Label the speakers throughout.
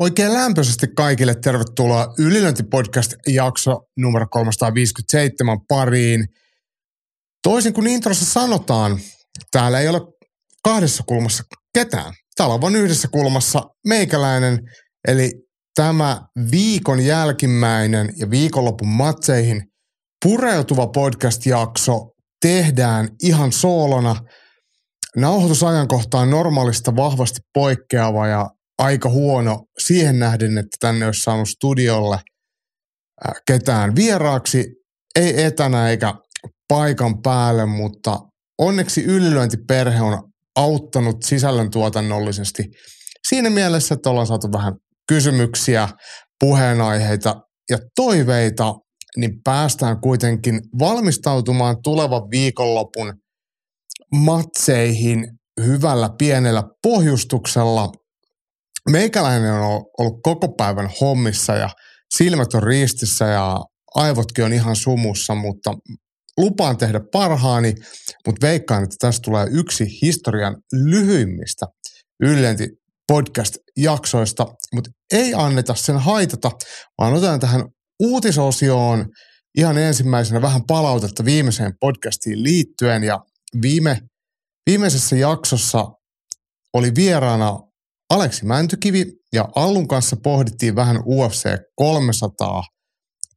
Speaker 1: Oikein lämpöisesti kaikille tervetuloa Ylilöinti-podcast-jakso numero 357 pariin. Toisin kuin introssa sanotaan, täällä ei ole kahdessa kulmassa ketään. Täällä on vain yhdessä kulmassa meikäläinen, eli tämä viikon jälkimmäinen ja viikonlopun matseihin pureutuva podcast-jakso tehdään ihan soolona. Nauhoitusajankohta on normaalista vahvasti poikkeava ja aika huono siihen nähden, että tänne olisi saanut studiolle ketään vieraaksi, ei etänä eikä paikan päälle, mutta onneksi ylilöintiperhe on auttanut sisällöntuotannollisesti. Siinä mielessä, että ollaan saatu vähän kysymyksiä, puheenaiheita ja toiveita, niin päästään kuitenkin valmistautumaan tulevan viikonlopun matseihin hyvällä pienellä pohjustuksella – meikäläinen on ollut koko päivän hommissa ja silmät on ristissä ja aivotkin on ihan sumussa, mutta lupaan tehdä parhaani, mutta veikkaan, että tästä tulee yksi historian lyhyimmistä ylenti podcast-jaksoista, mutta ei anneta sen haitata, vaan otetaan tähän uutisosioon ihan ensimmäisenä vähän palautetta viimeiseen podcastiin liittyen. Ja viime, viimeisessä jaksossa oli vieraana Aleksi Mäntykivi ja Allun kanssa pohdittiin vähän UFC 300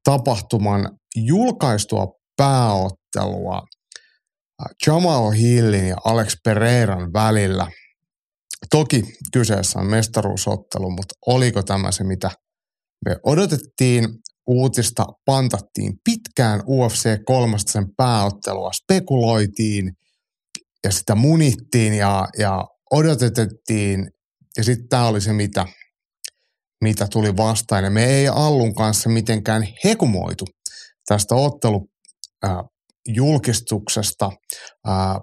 Speaker 1: tapahtuman julkaistua pääottelua Jamal Hillin ja Alex Pereiran välillä. Toki kyseessä on mestaruusottelu, mutta oliko tämä se, mitä me odotettiin? Uutista pantattiin pitkään UFC 300 sen pääottelua, spekuloitiin ja sitä munittiin ja, ja odotettiin ja sitten tämä oli se, mitä, mitä tuli vastaan. Ja me ei Allun kanssa mitenkään hekumoitu tästä ottelu äh, julkistuksesta. Äh,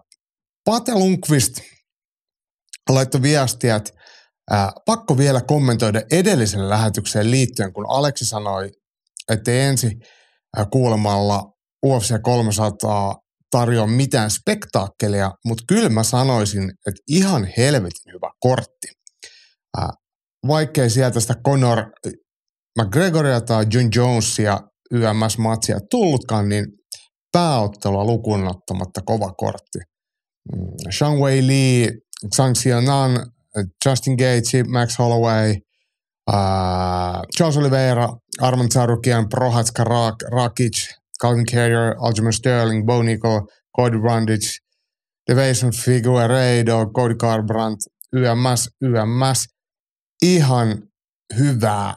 Speaker 1: Pate Lundqvist laittoi viestiä, että äh, pakko vielä kommentoida edellisen lähetykseen liittyen, kun Aleksi sanoi, että ensi äh, kuulemalla UFC 300 tarjoa mitään spektaakkelia, mutta kyllä mä sanoisin, että ihan helvetin hyvä kortti äh, vaikkei sieltä sitä Conor McGregoria tai John Jonesia YMS-matsia tullutkaan, niin pääottelua lukuun ottamatta kova kortti. Mm, Shang Wei Lee, Zhang Xianan, Justin Gaethje, Max Holloway, uh, Charles Oliveira, Arman Tsarukian, Prohatska Rak, Rakic, Calvin Carrier, Aljamain Sterling, Bo Nickel, Cody Brundage, Devason Figueiredo, Cody Garbrandt, YMS, YMS – ihan hyvää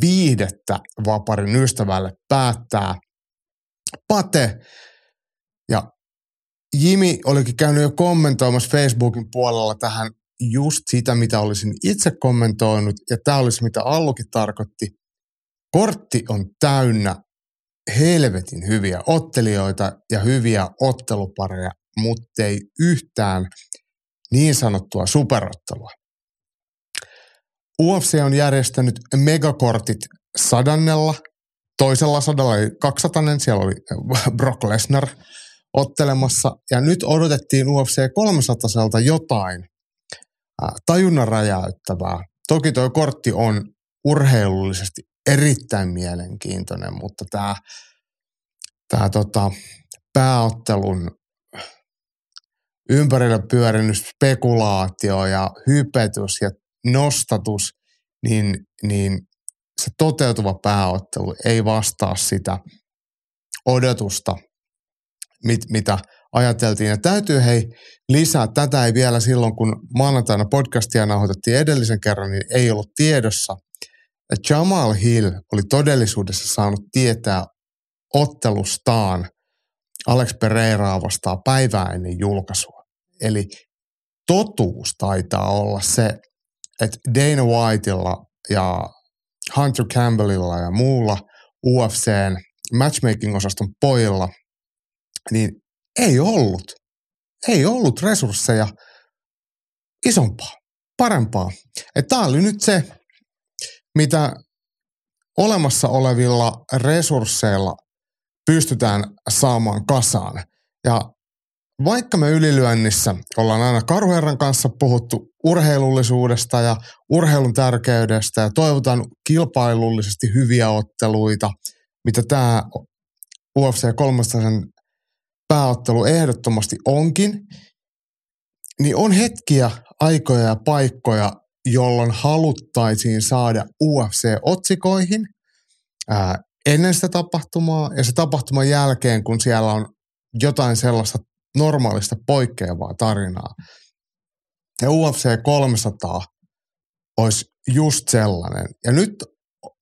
Speaker 1: viihdettä vaparin ystävälle päättää. Pate ja Jimi olikin käynyt jo kommentoimassa Facebookin puolella tähän just sitä, mitä olisin itse kommentoinut, ja tämä olisi mitä Allukin tarkoitti. Kortti on täynnä helvetin hyviä ottelijoita ja hyviä ottelupareja, mutta ei yhtään niin sanottua superottelua. UFC on järjestänyt megakortit sadannella, toisella sadalla oli 200, siellä oli Brock Lesnar ottelemassa, ja nyt odotettiin UFC 300 jotain tajunnan räjäyttävää. Toki tuo kortti on urheilullisesti erittäin mielenkiintoinen, mutta tämä tää tota, pääottelun ympärillä pyörinyt spekulaatio ja hypetys ja nostatus, niin, niin se toteutuva pääottelu ei vastaa sitä odotusta, mit, mitä ajateltiin. Ja täytyy hei lisää, tätä ei vielä silloin, kun maanantaina podcastia nauhoitettiin edellisen kerran, niin ei ollut tiedossa, Jamal Hill oli todellisuudessa saanut tietää ottelustaan Alex Pereiraa vastaan päivää ennen julkaisua. Eli totuus taitaa olla se, että Dana Whiteilla ja Hunter Campbellilla ja muulla UFCn matchmaking-osaston pojilla, niin ei ollut. Ei ollut resursseja isompaa, parempaa. Tämä oli nyt se, mitä olemassa olevilla resursseilla pystytään saamaan kasaan. Ja vaikka me ylilyönnissä ollaan aina Karuherran kanssa puhuttu urheilullisuudesta ja urheilun tärkeydestä ja toivotaan kilpailullisesti hyviä otteluita, mitä tämä UFC 300 pääottelu ehdottomasti onkin, niin on hetkiä, aikoja ja paikkoja, jolloin haluttaisiin saada UFC-otsikoihin ää, ennen sitä tapahtumaa ja se tapahtuman jälkeen, kun siellä on jotain sellaista normaalista poikkeavaa tarinaa. Ja UFC 300 olisi just sellainen. Ja nyt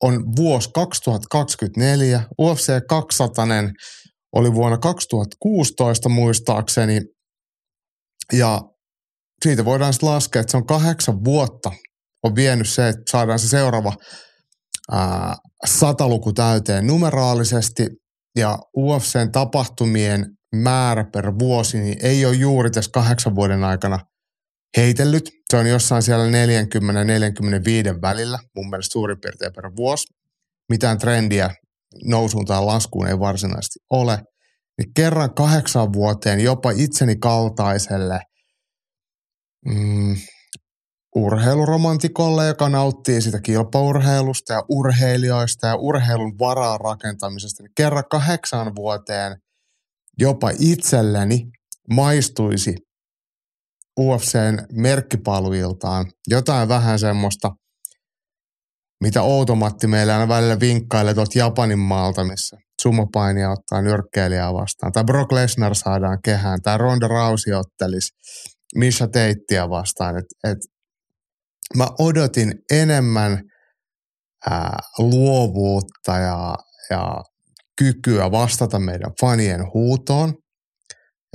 Speaker 1: on vuosi 2024, UFC 200 oli vuonna 2016 muistaakseni, ja siitä voidaan sitten laskea, että se on kahdeksan vuotta on vienyt se, että saadaan se seuraava ää, sataluku täyteen numeraalisesti, ja UFCn tapahtumien määrä per vuosi niin ei ole juuri tässä kahdeksan vuoden aikana heitellyt. Se on jossain siellä 40-45 välillä, mun mielestä suurin piirtein per vuosi. Mitään trendiä nousuun tai laskuun ei varsinaisesti ole. Niin kerran kahdeksan vuoteen jopa itseni kaltaiselle mm, urheiluromantikolle, joka nauttii sitä kilpaurheilusta ja urheilijoista ja urheilun varaa rakentamisesta, niin kerran kahdeksan vuoteen jopa itselleni maistuisi UFCn merkkipalveluiltaan jotain vähän semmoista, mitä Outomatti meillä aina välillä vinkkailee tuolta Japanin maalta, missä sumopainia ottaa nyrkkeilijää vastaan. Tai Brock Lesnar saadaan kehään. Tai Ronda Rousey ottelisi Misha Teittiä vastaan. Et, et, mä odotin enemmän ää, luovuutta ja, ja kykyä vastata meidän fanien huutoon.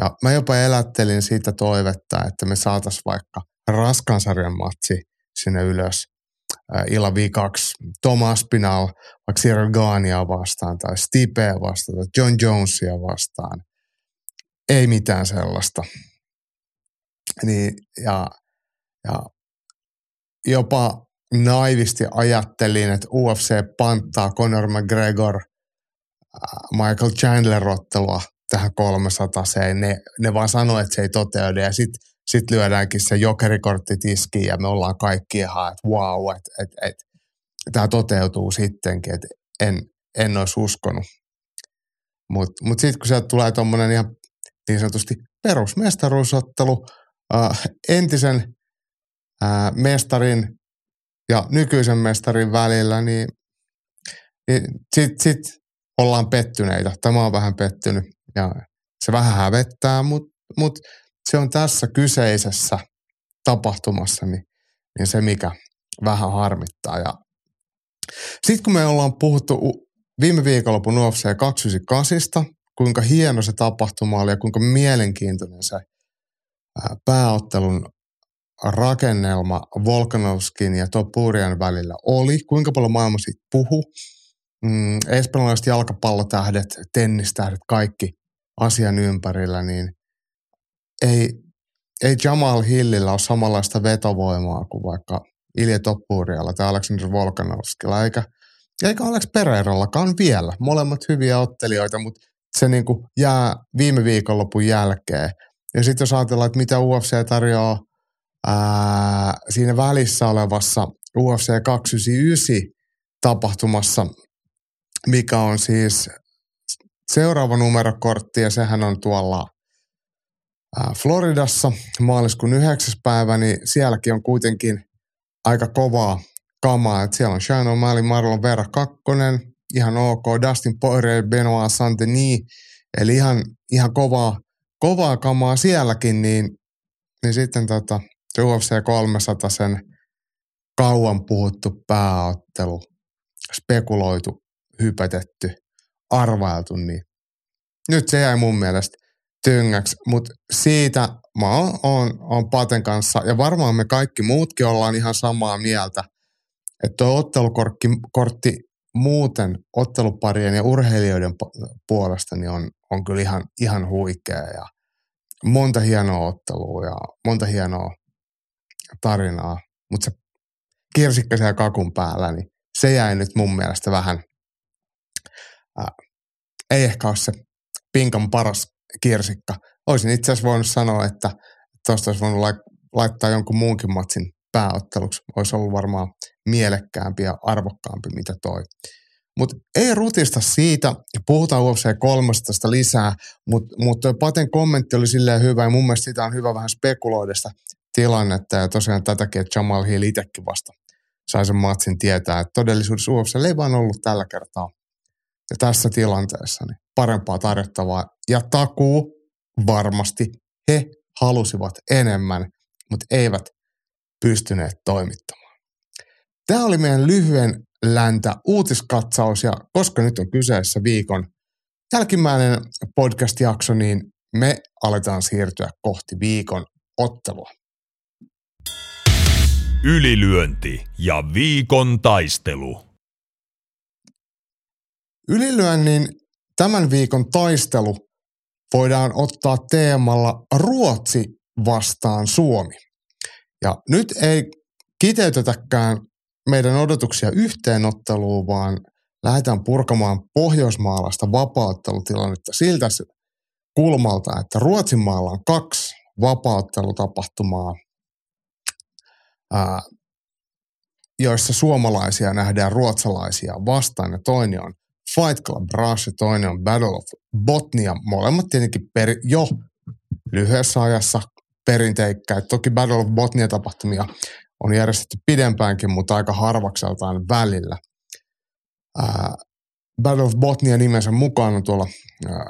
Speaker 1: Ja mä jopa elättelin siitä toivetta, että me saataisiin vaikka raskansarjan matsi sinne ylös illa viikaksi Thomas Pinal, vaikka Gania vastaan tai Stipe vastaan tai John Jonesia vastaan. Ei mitään sellaista. Niin, ja, ja jopa naivisti ajattelin, että UFC panttaa Conor McGregor Michael Chandler-ottelua tähän 300 ne, ne vaan sanoo, että se ei toteudu. Ja sitten sit lyödäänkin se jokerikortti tiskiin ja me ollaan kaikki ihan, että wow, että et, et, tämä toteutuu sittenkin, että en, en olisi uskonut. Mutta mut sitten kun sieltä tulee tuommoinen ihan niin sanotusti perusmestaruusottelu äh, entisen äh, mestarin ja nykyisen mestarin välillä, niin, niin sitten sit ollaan pettyneitä. Tämä on vähän pettynyt ja se vähän hävettää, mutta mut se on tässä kyseisessä tapahtumassa niin, niin se, mikä vähän harmittaa. Ja sitten kun me ollaan puhuttu viime viikonlopun UFC 298, kuinka hieno se tapahtuma oli ja kuinka mielenkiintoinen se pääottelun rakennelma Volkanovskin ja Topurian välillä oli, kuinka paljon maailma siitä puhu, mm, espanjalaiset jalkapallotähdet, tennistähdet, kaikki asian ympärillä, niin ei, ei Jamal Hillillä ole samanlaista vetovoimaa kuin vaikka Ilja Toppurialla tai Aleksander Volkanovskilla, eikä, eikä Alex Pereirallakaan vielä. Molemmat hyviä ottelijoita, mutta se niin kuin jää viime viikonlopun jälkeen. Ja sitten jos ajatellaan, että mitä UFC tarjoaa ää, siinä välissä olevassa UFC 299 tapahtumassa, mikä on siis seuraava numerokortti ja sehän on tuolla Floridassa maaliskuun 9. päivä, niin sielläkin on kuitenkin aika kovaa kamaa. Et siellä on Sean O'Malley, Marlon Vera kakkonen, ihan ok, Dustin Poirier, Benoit Saint-Denis, eli ihan, ihan kovaa, kovaa kamaa sielläkin, niin, niin sitten tota, UFC 300 sen kauan puhuttu pääottelu, spekuloitu hypätetty, arvailtu, niin nyt se jäi mun mielestä tyngäksi, mutta siitä mä oon, oon, oon Paten kanssa ja varmaan me kaikki muutkin ollaan ihan samaa mieltä, että tuo ottelukortti kortti muuten otteluparien ja urheilijoiden puolesta niin on, on kyllä ihan, ihan huikea ja monta hienoa ottelua ja monta hienoa tarinaa, mutta se kirsikka siellä kakun päällä, niin se jäi nyt mun mielestä vähän, ei ehkä ole se pinkan paras kirsikka. Olisin itse asiassa voinut sanoa, että tuosta olisi voinut laittaa jonkun muunkin matsin pääotteluksi. Olisi ollut varmaan mielekkäämpi ja arvokkaampi, mitä toi. Mutta ei rutista siitä, puhutaan UFC 13 lisää, mutta mut Paten kommentti oli silleen hyvä ja mun mielestä sitä on hyvä vähän spekuloida sitä tilannetta ja tosiaan tätäkin, että Jamal Hill itsekin vasta sai sen matsin tietää, että todellisuudessa UFC ei vaan ollut tällä kertaa ja tässä tilanteessa niin parempaa tarjottavaa ja takuu varmasti he halusivat enemmän, mutta eivät pystyneet toimittamaan. Tämä oli meidän lyhyen läntä uutiskatsaus ja koska nyt on kyseessä viikon jälkimmäinen podcast-jakso, niin me aletaan siirtyä kohti viikon ottelua.
Speaker 2: Ylilyönti ja viikon taistelu.
Speaker 1: Ylilyönnin tämän viikon taistelu voidaan ottaa teemalla Ruotsi vastaan Suomi. Ja nyt ei kiteytetäkään meidän odotuksia yhteenotteluun, vaan lähdetään purkamaan pohjoismaalaista vapauttelutilannetta siltä kulmalta, että Ruotsin maalla on kaksi vapauttelutapahtumaa, ää, joissa suomalaisia nähdään ruotsalaisia vastaan. Ja toinen on Fight Club Rush ja toinen on Battle of Botnia. Molemmat tietenkin peri, jo lyhyessä ajassa perinteikkäitä. Toki Battle of Botnia tapahtumia on järjestetty pidempäänkin, mutta aika harvakseltaan välillä. Ää, Battle of Botnia nimensä mukaan on tuolla ää,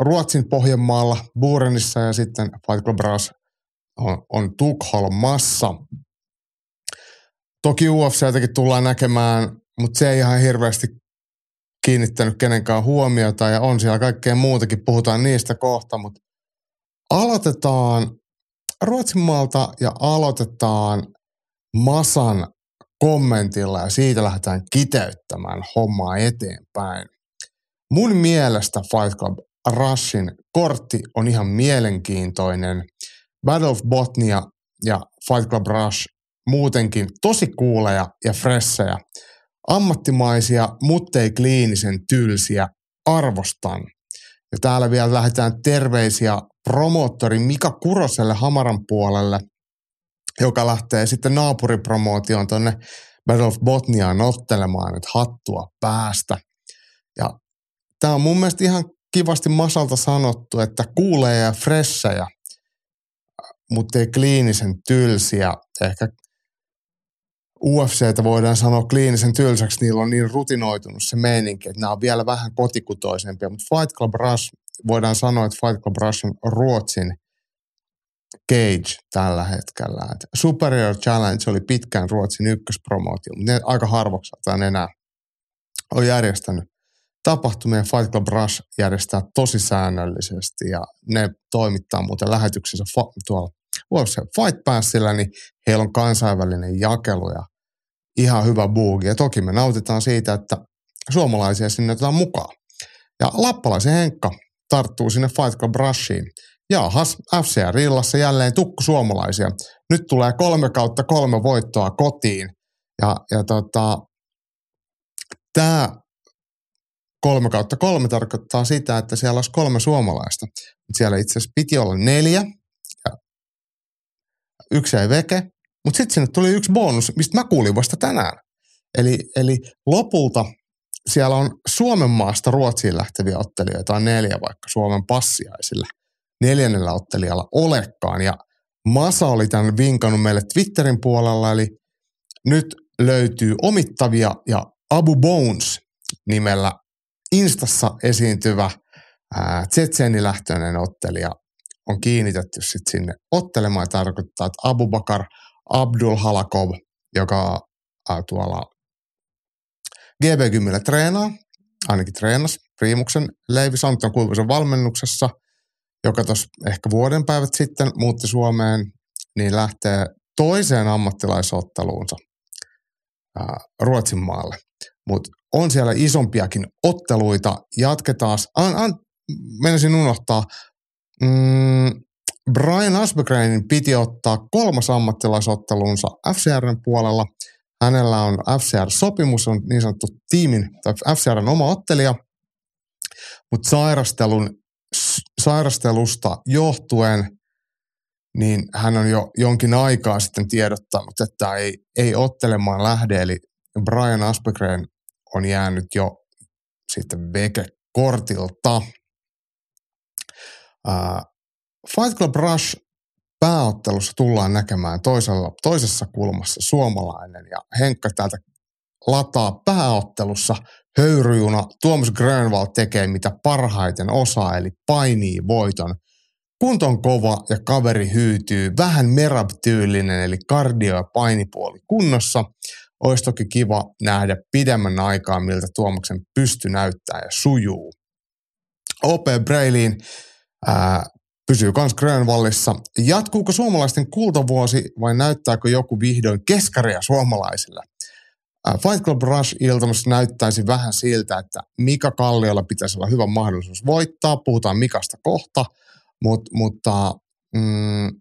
Speaker 1: Ruotsin Pohjanmaalla, Burenissa ja sitten Fight Club Rush on, on Tukholmassa. Toki UFCtäkin tullaan näkemään, mutta se ei ihan hirveästi kiinnittänyt kenenkään huomiota ja on siellä kaikkea muutakin, puhutaan niistä kohta, mutta aloitetaan Ruotsin maalta ja aloitetaan Masan kommentilla ja siitä lähdetään kiteyttämään hommaa eteenpäin. Mun mielestä Fight Club Rushin kortti on ihan mielenkiintoinen. Battle of Botnia ja Fight Club Rush muutenkin tosi kuuleja ja fressejä. Ammattimaisia, muttei kliinisen tylsiä. Arvostan. Ja täällä vielä lähdetään terveisiä promoottori Mika Kuroselle Hamaran puolelle – joka lähtee sitten naapuripromootioon tuonne Battle of Botniaan ottelemaan, että hattua päästä. Ja tämä on mun mielestä ihan kivasti Masalta sanottu, että kuulee ja fressejä, mutta ei kliinisen tylsiä. Ehkä UFCtä voidaan sanoa kliinisen tylsäksi, niillä on niin rutinoitunut se meininki, että nämä on vielä vähän kotikutoisempia, mutta Fight Club Rush, voidaan sanoa, että Fight Club Rush on Ruotsin Cage tällä hetkellä. Et Superior Challenge oli pitkään Ruotsin ykköspromootio, mutta ne aika harvakseltaan enää on järjestänyt tapahtumia. Fight Club Rush järjestää tosi säännöllisesti ja ne toimittaa muuten lähetyksensä fa- tuolla UFC Fight Passilla, niin heillä on kansainvälinen jakelu ja ihan hyvä buugi. Ja toki me nautitaan siitä, että suomalaisia sinne otetaan mukaan. Ja Lappalaisen Henkka tarttuu sinne Fight Club Rushiin – Jaahas, FCR illassa jälleen tukku suomalaisia. Nyt tulee kolme kautta kolme voittoa kotiin. Ja, ja tota, tämä kolme kautta kolme tarkoittaa sitä, että siellä olisi kolme suomalaista. Siellä itse asiassa piti olla neljä yksi ei veke, mutta sitten sinne tuli yksi bonus, mistä mä kuulin vasta tänään. Eli, eli lopulta siellä on Suomen maasta Ruotsiin lähteviä ottelijoita on neljä vaikka Suomen passiaisille – neljännellä ottelijalla olekaan. Ja Masa oli tämän vinkannut meille Twitterin puolella, eli nyt löytyy omittavia ja Abu Bones nimellä Instassa esiintyvä Tsetseni-lähtöinen ottelija on kiinnitetty sitten sinne ottelemaan. Tarkoittaa, että Abu Bakar Abdul Halakov, joka ää, tuolla GB10 treenaa, ainakin treenas Priimuksen Leivi Santon kuuluisen valmennuksessa – joka tuossa ehkä vuoden päivät sitten muutti Suomeen, niin lähtee toiseen ammattilaisotteluunsa ää, Ruotsin maalle. mutta on siellä isompiakin otteluita. Jatketaan. An, an, menisin unohtaa. Mm, Brian Asbegrenin piti ottaa kolmas ammattilaisottelunsa FCRn puolella. Hänellä on FCR-sopimus, on niin sanottu tiimin tai FCRn oma ottelija, mutta sairastelun, sairastelusta johtuen niin hän on jo jonkin aikaa sitten tiedottanut, että ei, ei ottelemaan lähde, eli Brian Asbegren on jäänyt jo sitten veke-kortilta. Uh, Fight Club Rush pääottelussa tullaan näkemään toisella, toisessa kulmassa suomalainen ja Henkka täältä lataa pääottelussa höyryjuna. Tuomas Grönvald tekee mitä parhaiten osaa, eli painii voiton. Kunto on kova ja kaveri hyytyy, vähän merab-tyylinen, eli kardio- ja painipuoli kunnossa. Olisi toki kiva nähdä pidemmän aikaa, miltä Tuomaksen pysty näyttää ja sujuu. OP Brailiin pysyy myös Grönvallissa. Jatkuuko suomalaisten kultavuosi vai näyttääkö joku vihdoin keskaria suomalaisille? Fight Club Rush iltamassa näyttäisi vähän siltä, että Mika Kalliolla pitäisi olla hyvä mahdollisuus voittaa. Puhutaan Mikasta kohta, Mut, mutta mm,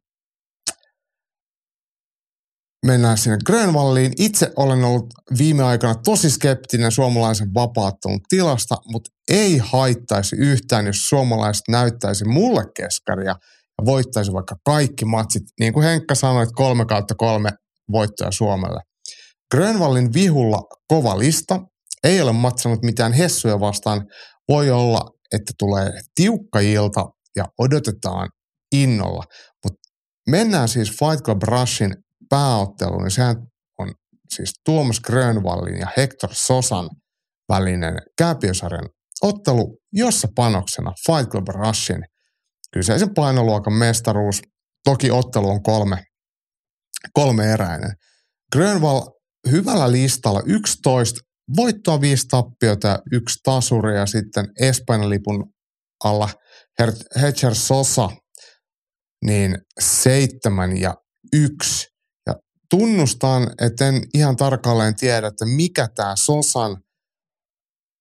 Speaker 1: mennään sinne Grönvalliin. Itse olen ollut viime aikana tosi skeptinen suomalaisen vapaattelun tilasta, mutta ei haittaisi yhtään, jos suomalaiset näyttäisi mulle keskaria ja voittaisi vaikka kaikki matsit. Niin kuin Henkka sanoi, että kolme kautta kolme voittoja Suomelle. Grönvallin vihulla kova lista. Ei ole matsannut mitään hessuja vastaan. Voi olla, että tulee tiukka ilta ja odotetaan innolla. Mutta mennään siis Fight Club Rushin pääotteluun, niin sehän on siis Tuomas Grönvallin ja Hector Sosan välinen kääpiösarjan ottelu, jossa panoksena Fight Club Rushin kyseisen painoluokan mestaruus. Toki ottelu on kolme, kolme eräinen. Grönvall hyvällä listalla 11 voittoa, viisi tappiota ja yksi tasuri ja sitten Espanjan lipun alla Hedger Sosa niin seitsemän ja yksi. Tunnustan, että en ihan tarkalleen tiedä, että mikä tämä Sosan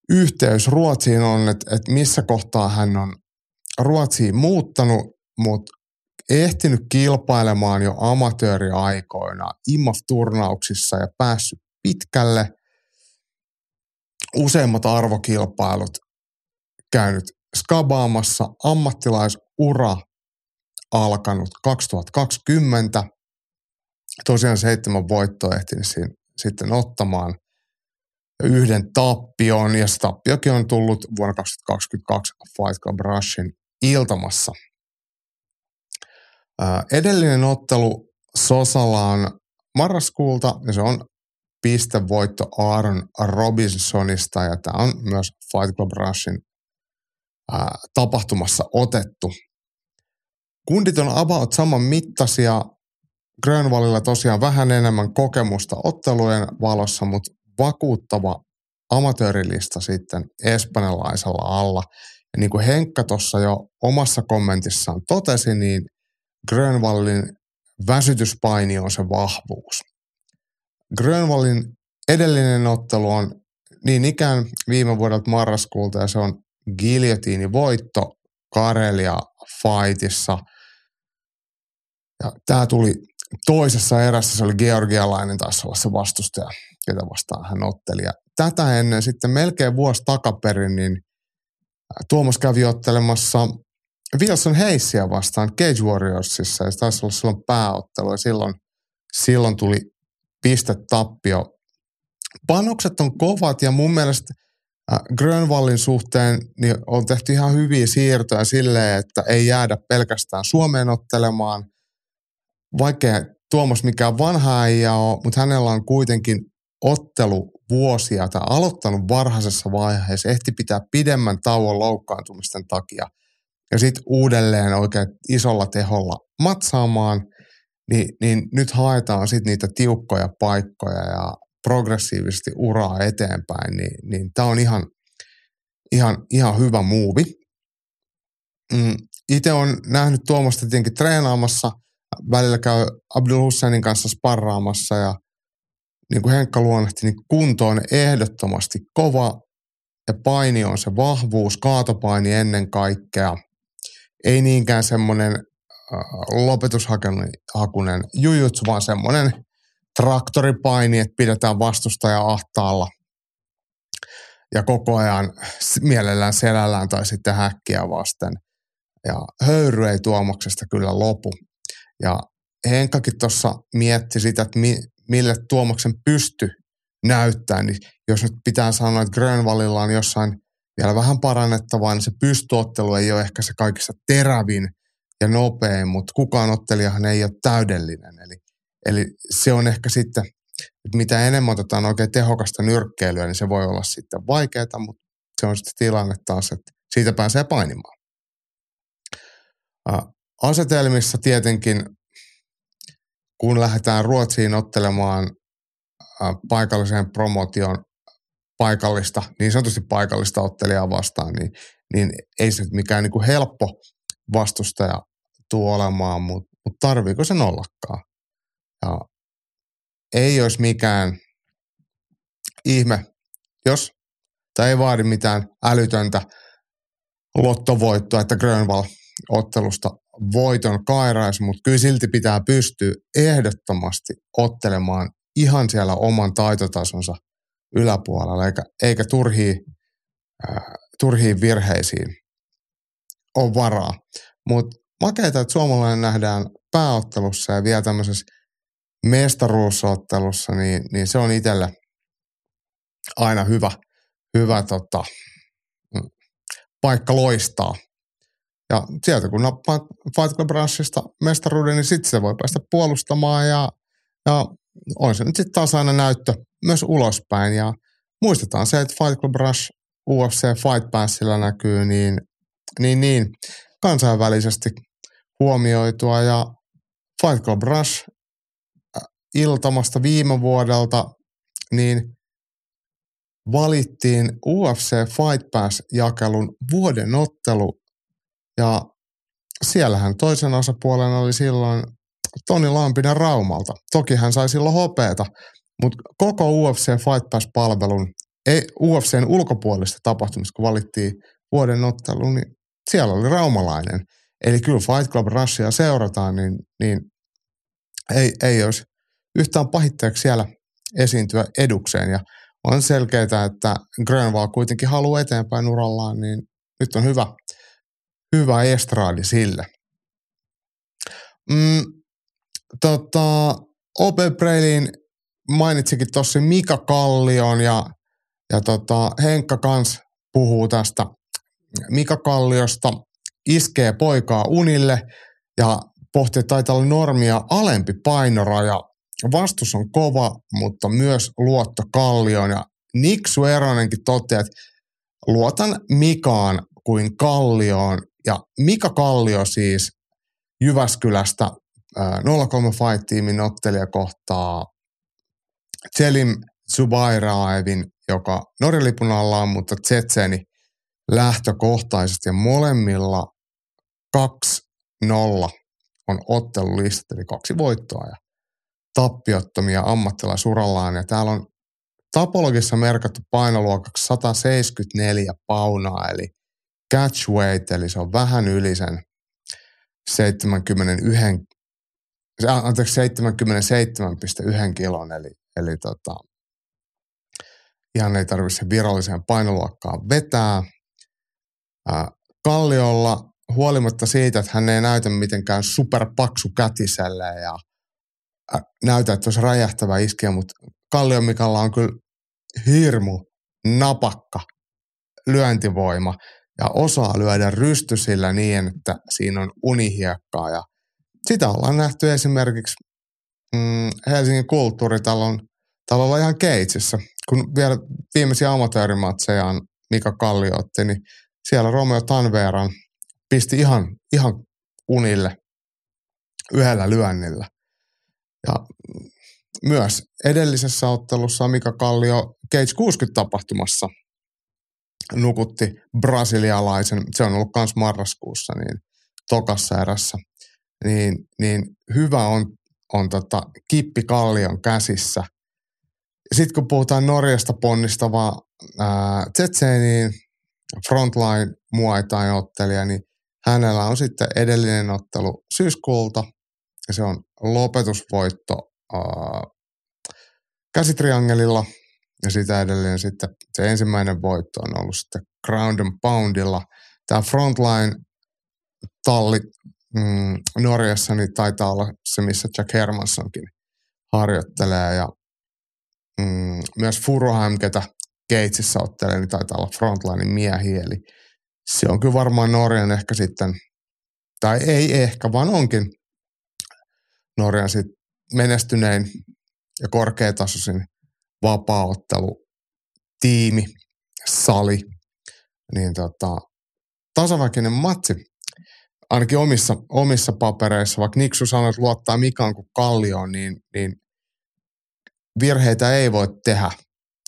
Speaker 1: yhteys Ruotsiin on, että, että missä kohtaa hän on Ruotsiin muuttanut, mutta ehtinyt kilpailemaan jo amatööriaikoina IMAF-turnauksissa ja päässyt pitkälle. Useimmat arvokilpailut käynyt skabaamassa ammattilaisura alkanut 2020. Tosiaan seitsemän voittoa ehtinyt sitten ottamaan yhden tappion, ja se tappiokin on tullut vuonna 2022 Fight Club Rushin iltamassa. edellinen ottelu Sosala on marraskuulta, ja se on pistevoitto Aaron Robinsonista, ja tämä on myös Fight Club Rushin ää, tapahtumassa otettu. Kundit on about saman mittaisia. Grönvallilla tosiaan vähän enemmän kokemusta ottelujen valossa, mutta vakuuttava amatöörilista sitten espanjalaisella alla. Ja niin kuin Henkka tuossa jo omassa kommentissaan totesi, niin Grönvallin väsytyspaini on se vahvuus. Grönvallin edellinen ottelu on niin ikään viime vuodelta marraskuulta ja se on voitto Karelia fightissa. Ja tämä tuli toisessa erässä, se oli georgialainen, taisi olla se vastustaja, ketä vastaan hän otteli. Ja tätä ennen sitten melkein vuosi takaperin, niin Tuomas kävi ottelemassa Wilson Heissiä vastaan Cage Warriorsissa, ja se taisi olla silloin pääottelu, ja silloin, silloin tuli piste tappio. Panokset on kovat, ja mun mielestä Äh, Grönvallin suhteen niin on tehty ihan hyviä siirtoja silleen, että ei jäädä pelkästään Suomeen ottelemaan. Vaikka Tuomas mikään vanha ei ole, mutta hänellä on kuitenkin ottelu vuosia tai aloittanut varhaisessa vaiheessa, ehti pitää pidemmän tauon loukkaantumisten takia ja sitten uudelleen oikein isolla teholla matsaamaan, niin, niin nyt haetaan sitten niitä tiukkoja paikkoja ja progressiivisesti uraa eteenpäin, niin, niin tämä on ihan, ihan, ihan hyvä muuvi. Mm, Itse on nähnyt Tuomasta tietenkin treenaamassa, välillä käy Abdul Husseinin kanssa sparraamassa ja niin kuin Henkka luonnehti, niin kunto on ehdottomasti kova ja paini on se vahvuus, kaatopaini ennen kaikkea. Ei niinkään semmoinen äh, lopetushakunen jujutsu, vaan semmoinen traktoripaini, että pidetään vastustaja ahtaalla ja koko ajan mielellään selällään tai sitten häkkiä vasten. Ja höyry ei Tuomoksesta kyllä lopu. Ja Henkkakin tuossa mietti sitä, että mi, mille Tuomoksen pysty näyttää, niin jos nyt pitää sanoa, että Grönvallilla on jossain vielä vähän parannettavaa, niin se pystyottelu ei ole ehkä se kaikista terävin ja nopein, mutta kukaan ottelijahan ei ole täydellinen. Eli, eli se on ehkä sitten, että mitä enemmän otetaan oikein tehokasta nyrkkeilyä, niin se voi olla sitten vaikeaa, mutta se on sitten tilanne taas, että siitä pääsee painimaan. Asetelmissa tietenkin, kun lähdetään Ruotsiin ottelemaan paikalliseen promotion paikallista, niin sanotusti paikallista ottelijaa vastaan, niin, niin ei se mikään niin kuin helppo vastustaja tule olemaan, mutta, mutta tarviiko sen ollakaan? Ja ei olisi mikään ihme, jos tai ei vaadi mitään älytöntä lottovoittoa, että Grönval ottelusta voiton kairaisi, mutta kyllä silti pitää pystyä ehdottomasti ottelemaan ihan siellä oman taitotasonsa yläpuolella, eikä, eikä turhiin, äh, turhiin virheisiin ole varaa. Mutta makeita, että suomalainen nähdään pääottelussa ja vielä tämmöisessä mestaruusottelussa, niin, niin se on itselle aina hyvä, hyvä tota, mm, paikka loistaa. Ja sieltä kun nappaa Fight Club Rushista mestaruuden, niin sitten se voi päästä puolustamaan ja, ja on se nyt sitten taas aina näyttö myös ulospäin. Ja muistetaan se, että Fight Club Rush UFC Fight Passilla näkyy niin, niin, niin kansainvälisesti huomioitua ja Fight Club Rush äh, iltamasta viime vuodelta, niin valittiin UFC Fight Pass-jakelun vuoden ottelu ja siellähän toisen osapuolen oli silloin Toni Lampinen Raumalta. Toki hän sai silloin hopeeta, mutta koko UFC Fight Pass-palvelun, ei UFCn ulkopuolista tapahtumista, kun valittiin vuoden ottelu, niin siellä oli raumalainen. Eli kyllä Fight Club Rushia seurataan, niin, niin ei, ei olisi yhtään pahitteeksi siellä esiintyä edukseen. Ja on selkeää, että Grönval kuitenkin haluaa eteenpäin urallaan, niin nyt on hyvä, hyvä estraadi sille. Mm, tota, OP Brailin mainitsikin tuossa Mika Kallion ja, ja tota, Henkka kans puhuu tästä Mika Kalliosta, iskee poikaa unille ja pohtii, että taitaa olla normia alempi painoraja. Vastus on kova, mutta myös luotto Kallioon ja Niksu Eronenkin toteaa, että luotan Mikaan kuin Kallioon ja Mika Kallio siis Jyväskylästä 03 Fight Teamin ottelija kohtaa Selim Zubairaevin, joka Norjalipun alla on, mutta Tsetseni lähtökohtaisesti ja molemmilla 2-0 on ottelulistat, eli kaksi voittoa ja tappiottomia ammattilaisurallaan. Ja täällä on tapologissa merkattu painoluokaksi 174 paunaa, eli catchweight, eli se on vähän yli sen 71, anteeksi 77,1 kilon, eli, eli tota, ihan ei tarvitse viralliseen painoluokkaan vetää. Kalliolla huolimatta siitä, että hän ei näytä mitenkään superpaksu kätiselle ja näytä, että olisi räjähtävä iskeä, mutta Kallio Mikalla on kyllä hirmu napakka lyöntivoima ja osaa lyödä rystysillä niin, että siinä on unihiekkaa ja sitä ollaan nähty esimerkiksi mm, Helsingin kulttuuritalon talolla ihan Keitsissä. Kun vielä viimeisiä amatöörimatsejaan Mika Kallio otti, niin siellä Romeo Tanveran pisti ihan, ihan unille yhdellä lyönnillä. Ja myös edellisessä ottelussa Mika Kallio Cage 60-tapahtumassa nukutti brasilialaisen, se on ollut myös marraskuussa, niin tokassa erässä. Niin, niin hyvä on, on tota Kippi Kallion käsissä. Sitten kun puhutaan Norjasta ponnistavaa Tsetseeniin, frontline Muay ottelija, niin hänellä on sitten edellinen ottelu syyskuulta. Ja se on lopetusvoitto ää, käsitriangelilla ja sitä edelleen sitten se ensimmäinen voitto on ollut sitten ground and poundilla. Tämä frontline talli mm, Norjassa niin taitaa olla se, missä Jack Hermanssonkin harjoittelee ja mm, myös Furuheim, ketä Keitsissä ottelee, niin taitaa olla frontlinein miehiä, eli se on kyllä varmaan Norjan ehkä sitten, tai ei ehkä, vaan onkin Norjan sitten menestynein ja korkeatasoisin vapaaottelu tiimi, sali, niin tota, tasaväkinen matsi, ainakin omissa, omissa papereissa, vaikka Niksu sanoi, että luottaa Mikaan kuin Kallioon, niin, niin virheitä ei voi tehdä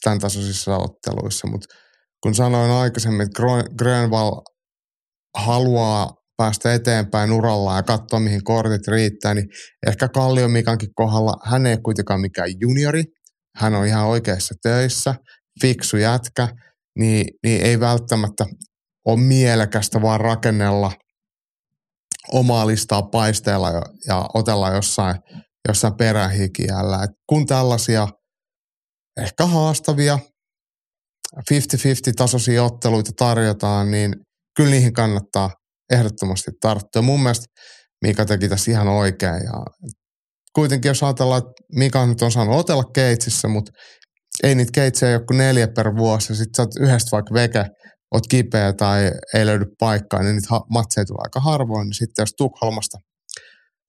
Speaker 1: tämän tasoisissa otteluissa, mutta kun sanoin aikaisemmin, että Grönval haluaa päästä eteenpäin uralla ja katsoa, mihin kortit riittää, niin ehkä Kallion Mikankin kohdalla hän ei kuitenkaan mikään juniori, hän on ihan oikeassa töissä, fiksu jätkä, niin, niin ei välttämättä ole mielekästä vaan rakennella omaa listaa paisteella ja, otella jossain, jossain perähikiällä. Et kun tällaisia ehkä haastavia 50-50 tasoisia otteluita tarjotaan, niin kyllä niihin kannattaa ehdottomasti tarttua. Mun mielestä Mika teki tässä ihan oikein. Ja kuitenkin jos ajatellaan, että Mika nyt on saanut otella keitsissä, mutta ei niitä keitsejä joku neljä per vuosi, ja sitten sä oot yhdestä vaikka veke, oot kipeä tai ei löydy paikkaa, niin niitä matseja tulee aika harvoin. Niin sitten jos Tukholmasta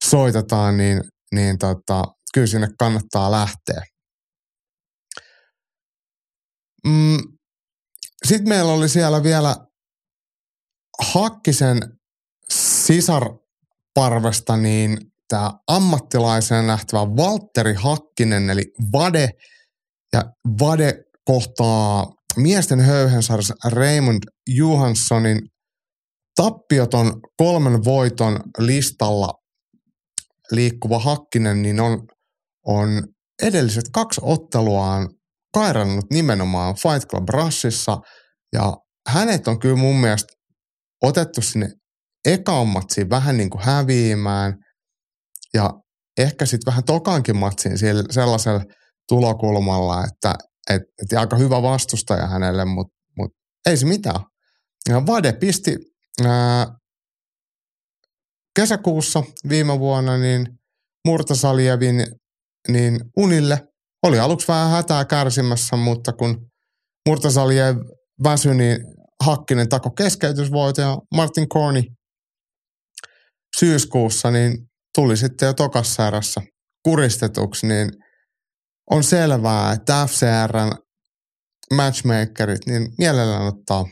Speaker 1: soitetaan, niin, niin tota, kyllä sinne kannattaa lähteä. Mm, sitten meillä oli siellä vielä Hakkisen sisarparvesta niin tämä ammattilaisen lähtevä Valtteri Hakkinen, eli Vade, ja Vade kohtaa miesten höyhensarjassa Raymond Johanssonin tappioton kolmen voiton listalla liikkuva Hakkinen, niin on, on edelliset kaksi otteluaan kairannut nimenomaan Fight Club Rushissa ja hänet on kyllä mun mielestä otettu sinne ekaan vähän niin kuin häviämään ja ehkä sitten vähän tokankin matsiin sellaisella tulokulmalla, että et, et aika hyvä vastustaja hänelle, mutta mut ei se mitään. Ja Vade pisti ää, kesäkuussa viime vuonna niin Murtasalievin niin unille. Oli aluksi vähän hätää kärsimässä, mutta kun Murtasaliev väsyi, niin Hakkinen tako keskeytysvoito ja Martin Korni syyskuussa niin tuli sitten jo tokassa erässä kuristetuksi, niin on selvää, että FCRn matchmakerit niin mielellään ottaa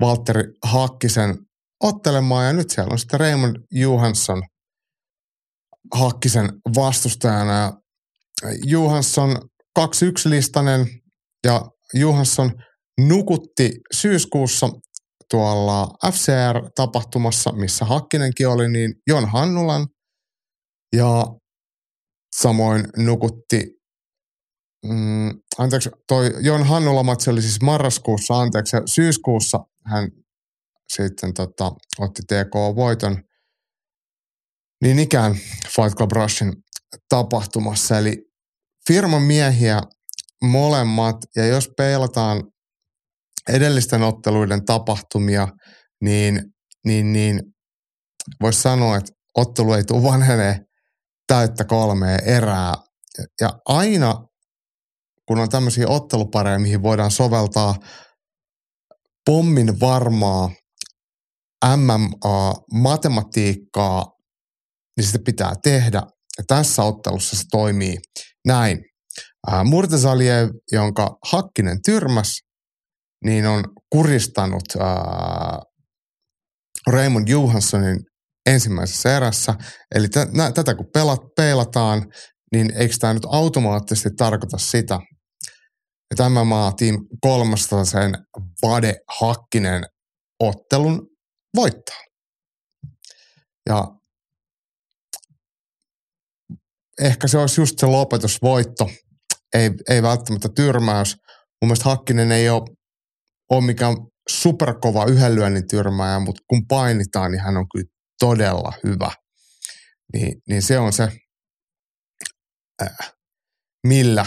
Speaker 1: Valtteri Hakkisen ottelemaan ja nyt siellä on sitten Raymond Johansson Hakkisen vastustajana. Johansson 2-1 listanen ja Johansson nukutti syyskuussa tuolla FCR-tapahtumassa, missä Hakkinenkin oli, niin Jon Hannulan. Ja samoin nukutti, mm, anteeksi, toi Jon Hannula-matsi oli siis marraskuussa, anteeksi, syyskuussa. Hän sitten tota, otti TK-voiton niin ikään Fight Club Rushin tapahtumassa. Eli firman miehiä molemmat, ja jos peilataan edellisten otteluiden tapahtumia, niin, niin, niin voisi sanoa, että ottelu ei tule vanhenee täyttä kolmea erää. Ja aina, kun on tämmöisiä ottelupareja, mihin voidaan soveltaa pommin varmaa MMA-matematiikkaa, niin sitä pitää tehdä. Ja tässä ottelussa se toimii näin. Murtazaliev, jonka Hakkinen tyrmäs, niin on kuristanut ää, Raymond Johanssonin ensimmäisessä erässä. Eli t- nä- tätä kun pelat, peilataan, niin eikö tämä nyt automaattisesti tarkoita sitä, että maa Team 300 sen Vade Hakkinen ottelun voittaa. Ja ehkä se olisi just se lopetusvoitto ei, ei välttämättä tyrmäys. Mun mielestä Hakkinen ei ole, ole mikään superkova yhden lyönnin tyrmääjä, mutta kun painitaan, niin hän on kyllä todella hyvä. Niin, niin se on se, äh, millä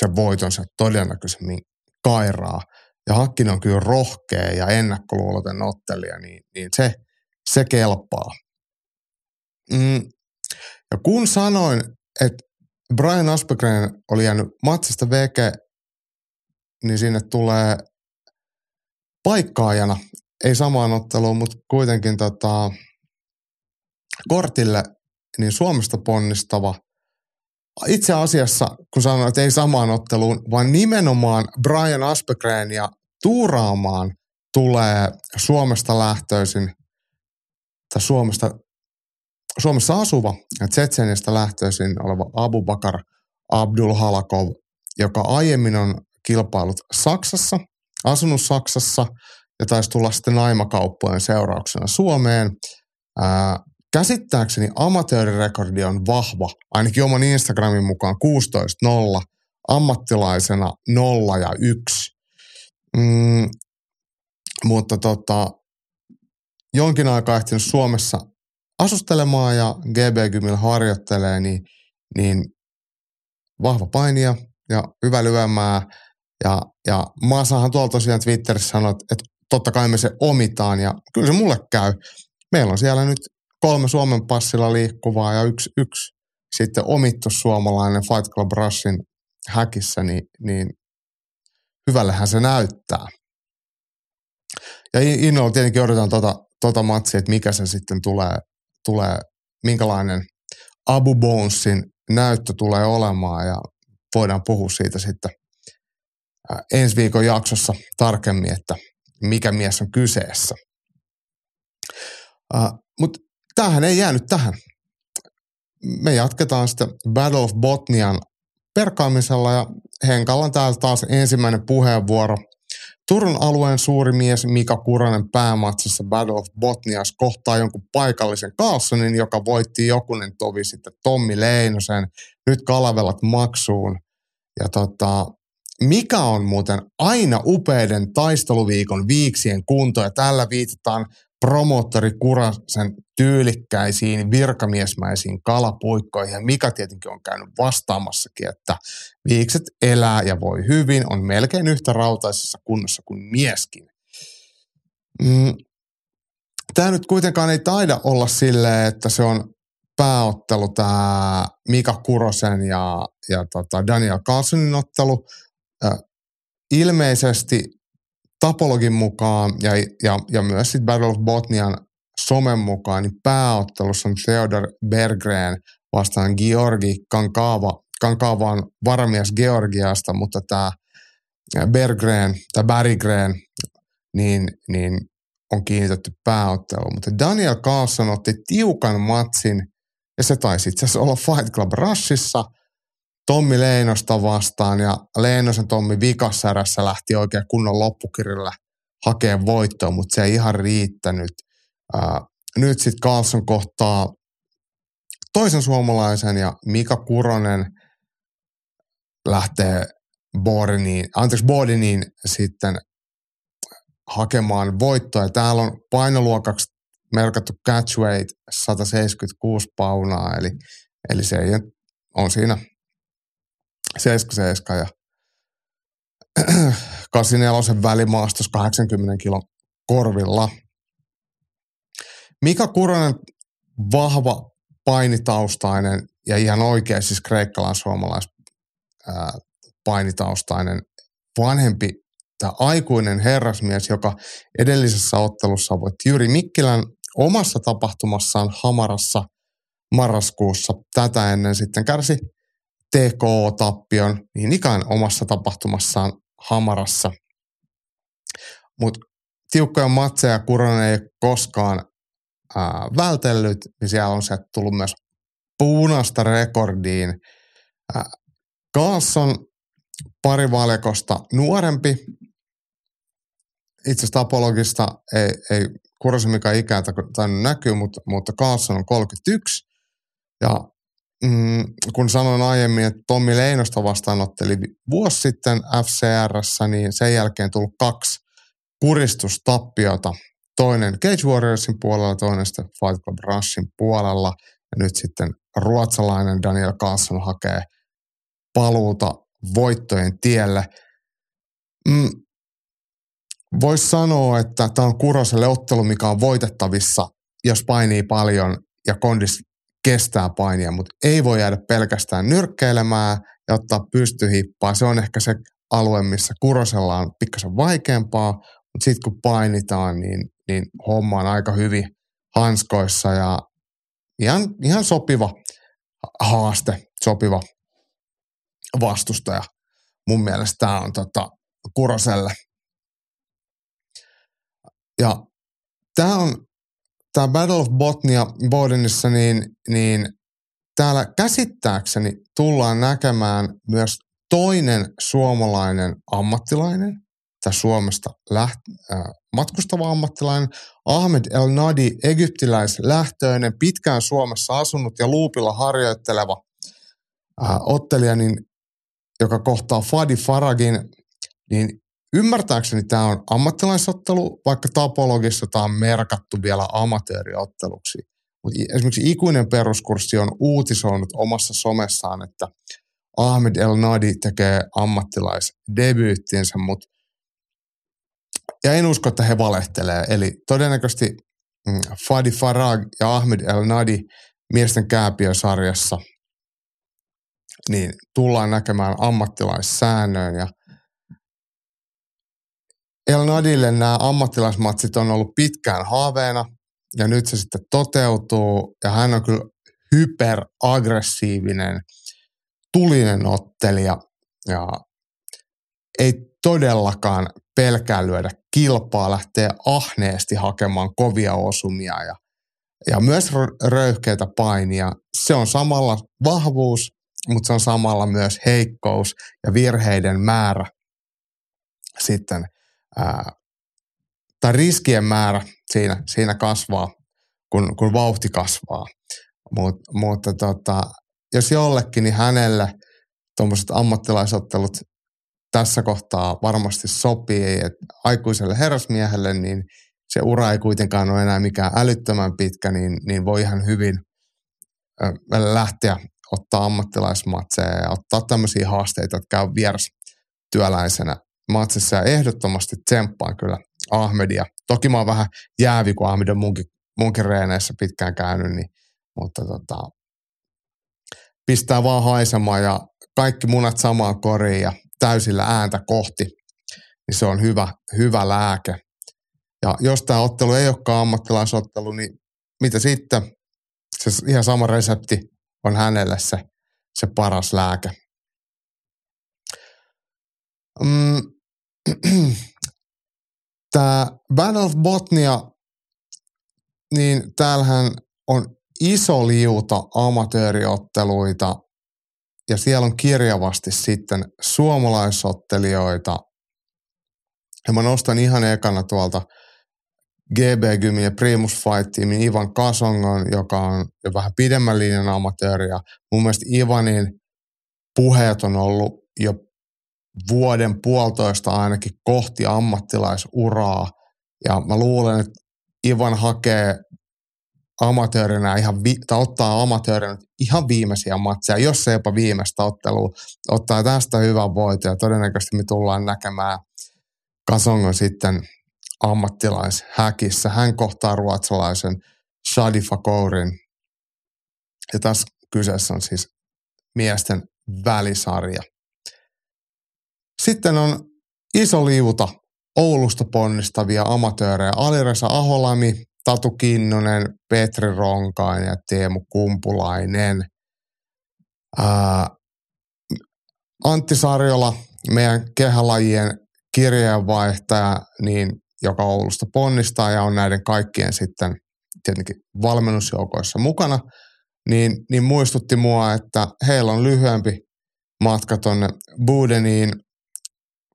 Speaker 1: se voitonsa todennäköisemmin kairaa. Ja Hakkinen on kyllä rohkea ja ennakkoluuloten ottelija, niin, niin se, se kelpaa. Mm. Ja kun sanoin, että Brian Aspegren oli jäänyt matsista veke, niin sinne tulee paikkaajana, ei samaan otteluun, mutta kuitenkin tota, kortille niin Suomesta ponnistava. Itse asiassa, kun sanoin, että ei samaan otteluun, vaan nimenomaan Brian Aspegren ja tuuraamaan tulee Suomesta lähtöisin, tai Suomesta, Suomessa asuva ja Tsetsenistä lähtöisin oleva Abu Bakar Abdul Halakov, joka aiemmin on kilpailut Saksassa, asunut Saksassa ja taisi tulla sitten naimakauppojen seurauksena Suomeen. Ää, käsittääkseni amatöörirekordi on vahva, ainakin oman Instagramin mukaan 16-0, ammattilaisena 0 ja 1. Mm, mutta tota, jonkin aikaa ehtinyt Suomessa asustelemaan ja GB Gymillä harjoittelee, niin, niin vahva painia ja hyvä lyömää. Ja, ja Maasahan tuolla tosiaan Twitterissä sanoi, että totta kai me se omitaan ja kyllä se mulle käy. Meillä on siellä nyt kolme Suomen passilla liikkuvaa ja yksi, yksi sitten omittu suomalainen Fight Club Rushin häkissä, niin, niin hyvällehän se näyttää. Ja innolla tietenkin odotetaan tota, tota matsia, että mikä se sitten tulee, tulee minkälainen Abu Bonesin näyttö tulee olemaan ja voidaan puhua siitä sitten ensi viikon jaksossa tarkemmin, että mikä mies on kyseessä. Mutta tämähän ei jäänyt tähän. Me jatketaan sitten Battle of Botnian perkaamisella ja Henkalla on täällä taas ensimmäinen puheenvuoro. Turun alueen suuri mies Mika Kuranen päämatsissa Battle of Botnias kohtaa jonkun paikallisen Carlsonin, joka voitti jokunen tovi sitten Tommi Leinosen. Nyt kalavelat maksuun. Ja tota, mikä on muuten aina upeiden taisteluviikon viiksien kunto, ja tällä viitataan promoottori Kurasen tyylikkäisiin virkamiesmäisiin kalapuikkoihin. Ja Mika tietenkin on käynyt vastaamassakin, että viikset elää ja voi hyvin, on melkein yhtä rautaisessa kunnossa kuin mieskin. Mm. Tämä nyt kuitenkaan ei taida olla silleen, että se on pääottelu tämä Mika Kurosen ja, ja tota Daniel Carlsonin ottelu. Ilmeisesti Tapologin mukaan ja, ja, ja myös sitten Battle of Botnian somen mukaan, niin pääottelussa on Theodor Berggren vastaan Georgi Kankava. Kankava on varamies Georgiasta, mutta tämä Berggren tai Berggren niin, niin on kiinnitetty pääotteluun. Mutta Daniel Carlson otti tiukan matsin ja se taisi itse asiassa olla Fight Club Rushissa – Tommi Leinosta vastaan ja Leinosen Tommi vikassärässä lähti oikein kunnon loppukirjalla hakemaan voittoa, mutta se ei ihan riittänyt. Nyt sitten Carlson kohtaa toisen suomalaisen ja Mika Kuronen lähtee Boriniin, anteeksi Bodiniin sitten hakemaan voittoa. Ja täällä on painoluokaksi merkattu catchweight 176 paunaa, eli, eli se ei on siinä 77 ja 84 välimaastos 80 kilon korvilla. Mika Kuronen, vahva painitaustainen ja ihan oikein siis kreikkalan suomalais ää, painitaustainen vanhempi tämä aikuinen herrasmies, joka edellisessä ottelussa voitti Jyri Mikkilän omassa tapahtumassaan Hamarassa marraskuussa. Tätä ennen sitten kärsi TKO-tappion niin ikään omassa tapahtumassaan Hamarassa. Mutta tiukkoja matseja Kuronen ei koskaan ää, vältellyt, niin siellä on se tullut myös punaista rekordiin. Kaas on pari valikosta nuorempi. Itse asiassa apologista ei, ei Kurosen mikä ikää tai näkyy, mutta, mutta Kaas on 31. Ja mm, kun sanoin aiemmin, että Tommi Leinosta vastaanotteli vuosi sitten FCRssä, niin sen jälkeen tullut kaksi kuristustappiota. Toinen Cage Warriorsin puolella, toinen sitten Fight Club Rushin puolella. Ja nyt sitten ruotsalainen Daniel Carlson hakee paluuta voittojen tielle. Mm, Voisi sanoa, että tämä on Kuroselle ottelu, mikä on voitettavissa, jos painii paljon ja kondis kestää painia, mutta ei voi jäädä pelkästään nyrkkeilemään ja ottaa pystyhippaa. Se on ehkä se alue, missä Kurosella on pikkasen vaikeampaa, mutta sitten kun painitaan, niin, niin homma on aika hyvin hanskoissa ja ihan, ihan sopiva haaste, sopiva vastustaja. Mun mielestä tämä on tota, Kuroselle. Ja tämä on tämä Battle of Botnia Bodenissa, niin, niin täällä käsittääkseni tullaan näkemään myös toinen suomalainen ammattilainen, tai Suomesta läht, äh, matkustava ammattilainen, Ahmed El Nadi, egyptiläislähtöinen, pitkään Suomessa asunut ja luupilla harjoitteleva äh, ottelija, niin, joka kohtaa Fadi Faragin, niin Ymmärtääkseni tämä on ammattilaisottelu, vaikka tapologissa tämä on merkattu vielä amatööriotteluksi. Mutta esimerkiksi ikuinen peruskurssi on uutisoinut omassa somessaan, että Ahmed El Nadi tekee ammattilaisdebyyttinsä, mutta ja en usko, että he valehtelee. Eli todennäköisesti mm, Fadi Farag ja Ahmed El Nadi miesten kääpiösarjassa niin tullaan näkemään ammattilaissäännöön ja El Nadille nämä ammattilaismatsit on ollut pitkään haaveena ja nyt se sitten toteutuu ja hän on kyllä hyperaggressiivinen, tulinen ottelija ja ei todellakaan pelkää lyödä kilpaa, lähtee ahneesti hakemaan kovia osumia ja, ja myös röyhkeitä painia. Se on samalla vahvuus, mutta se on samalla myös heikkous ja virheiden määrä sitten – tai riskien määrä siinä, siinä kasvaa, kun, kun vauhti kasvaa. Mut, mutta tota, jos jollekin, niin hänelle tuommoiset ammattilaisottelut tässä kohtaa varmasti sopii, että aikuiselle herrasmiehelle niin se ura ei kuitenkaan ole enää mikään älyttömän pitkä, niin, niin voi ihan hyvin äh, lähteä ottaa ammattilaismatseja ja ottaa tämmöisiä haasteita, että käy vieras työläisenä matsissa ja ehdottomasti tsemppaan kyllä Ahmedia. Toki mä oon vähän jäävi, kun Ahmed on munkin, munkin reeneissä pitkään käynyt, niin, mutta tota, pistää vaan haisemaan ja kaikki munat samaan koriin ja täysillä ääntä kohti, niin se on hyvä, hyvä lääke. Ja jos tämä ottelu ei olekaan ammattilaisottelu, niin mitä sitten? Se ihan sama resepti on hänelle se, se paras lääke. Mm, tämä Battle of Botnia, niin täällähän on iso liuta amatööriotteluita ja siellä on kirjavasti sitten suomalaisottelijoita. Ja mä nostan ihan ekana tuolta GB Gymin ja Primus Fight Teamin Ivan Kasongon, joka on jo vähän pidemmän linjan amatööri. Ja mun mielestä Ivanin puheet on ollut jo vuoden puolitoista ainakin kohti ammattilaisuraa. Ja mä luulen, että Ivan hakee amatöörinä ihan, vi- tai ottaa amatöörinä ihan viimeisiä matseja, jos se jopa viimeistä ottelua, ottaa tästä hyvän voiton ja todennäköisesti me tullaan näkemään Kasongon sitten ammattilaishäkissä. Hän kohtaa ruotsalaisen Shadi Fakourin. Ja tässä kyseessä on siis miesten välisarja. Sitten on iso liuta Oulusta ponnistavia amatöörejä. Aliresa Aholami, Tatu Kinnunen, Petri Ronkainen ja Teemu Kumpulainen. Ää, Antti Sarjola, meidän kehälajien kirjeenvaihtaja, niin, joka Oulusta ponnistaa ja on näiden kaikkien sitten tietenkin valmennusjoukoissa mukana, niin, niin muistutti mua, että heillä on lyhyempi matka tuonne Budeniin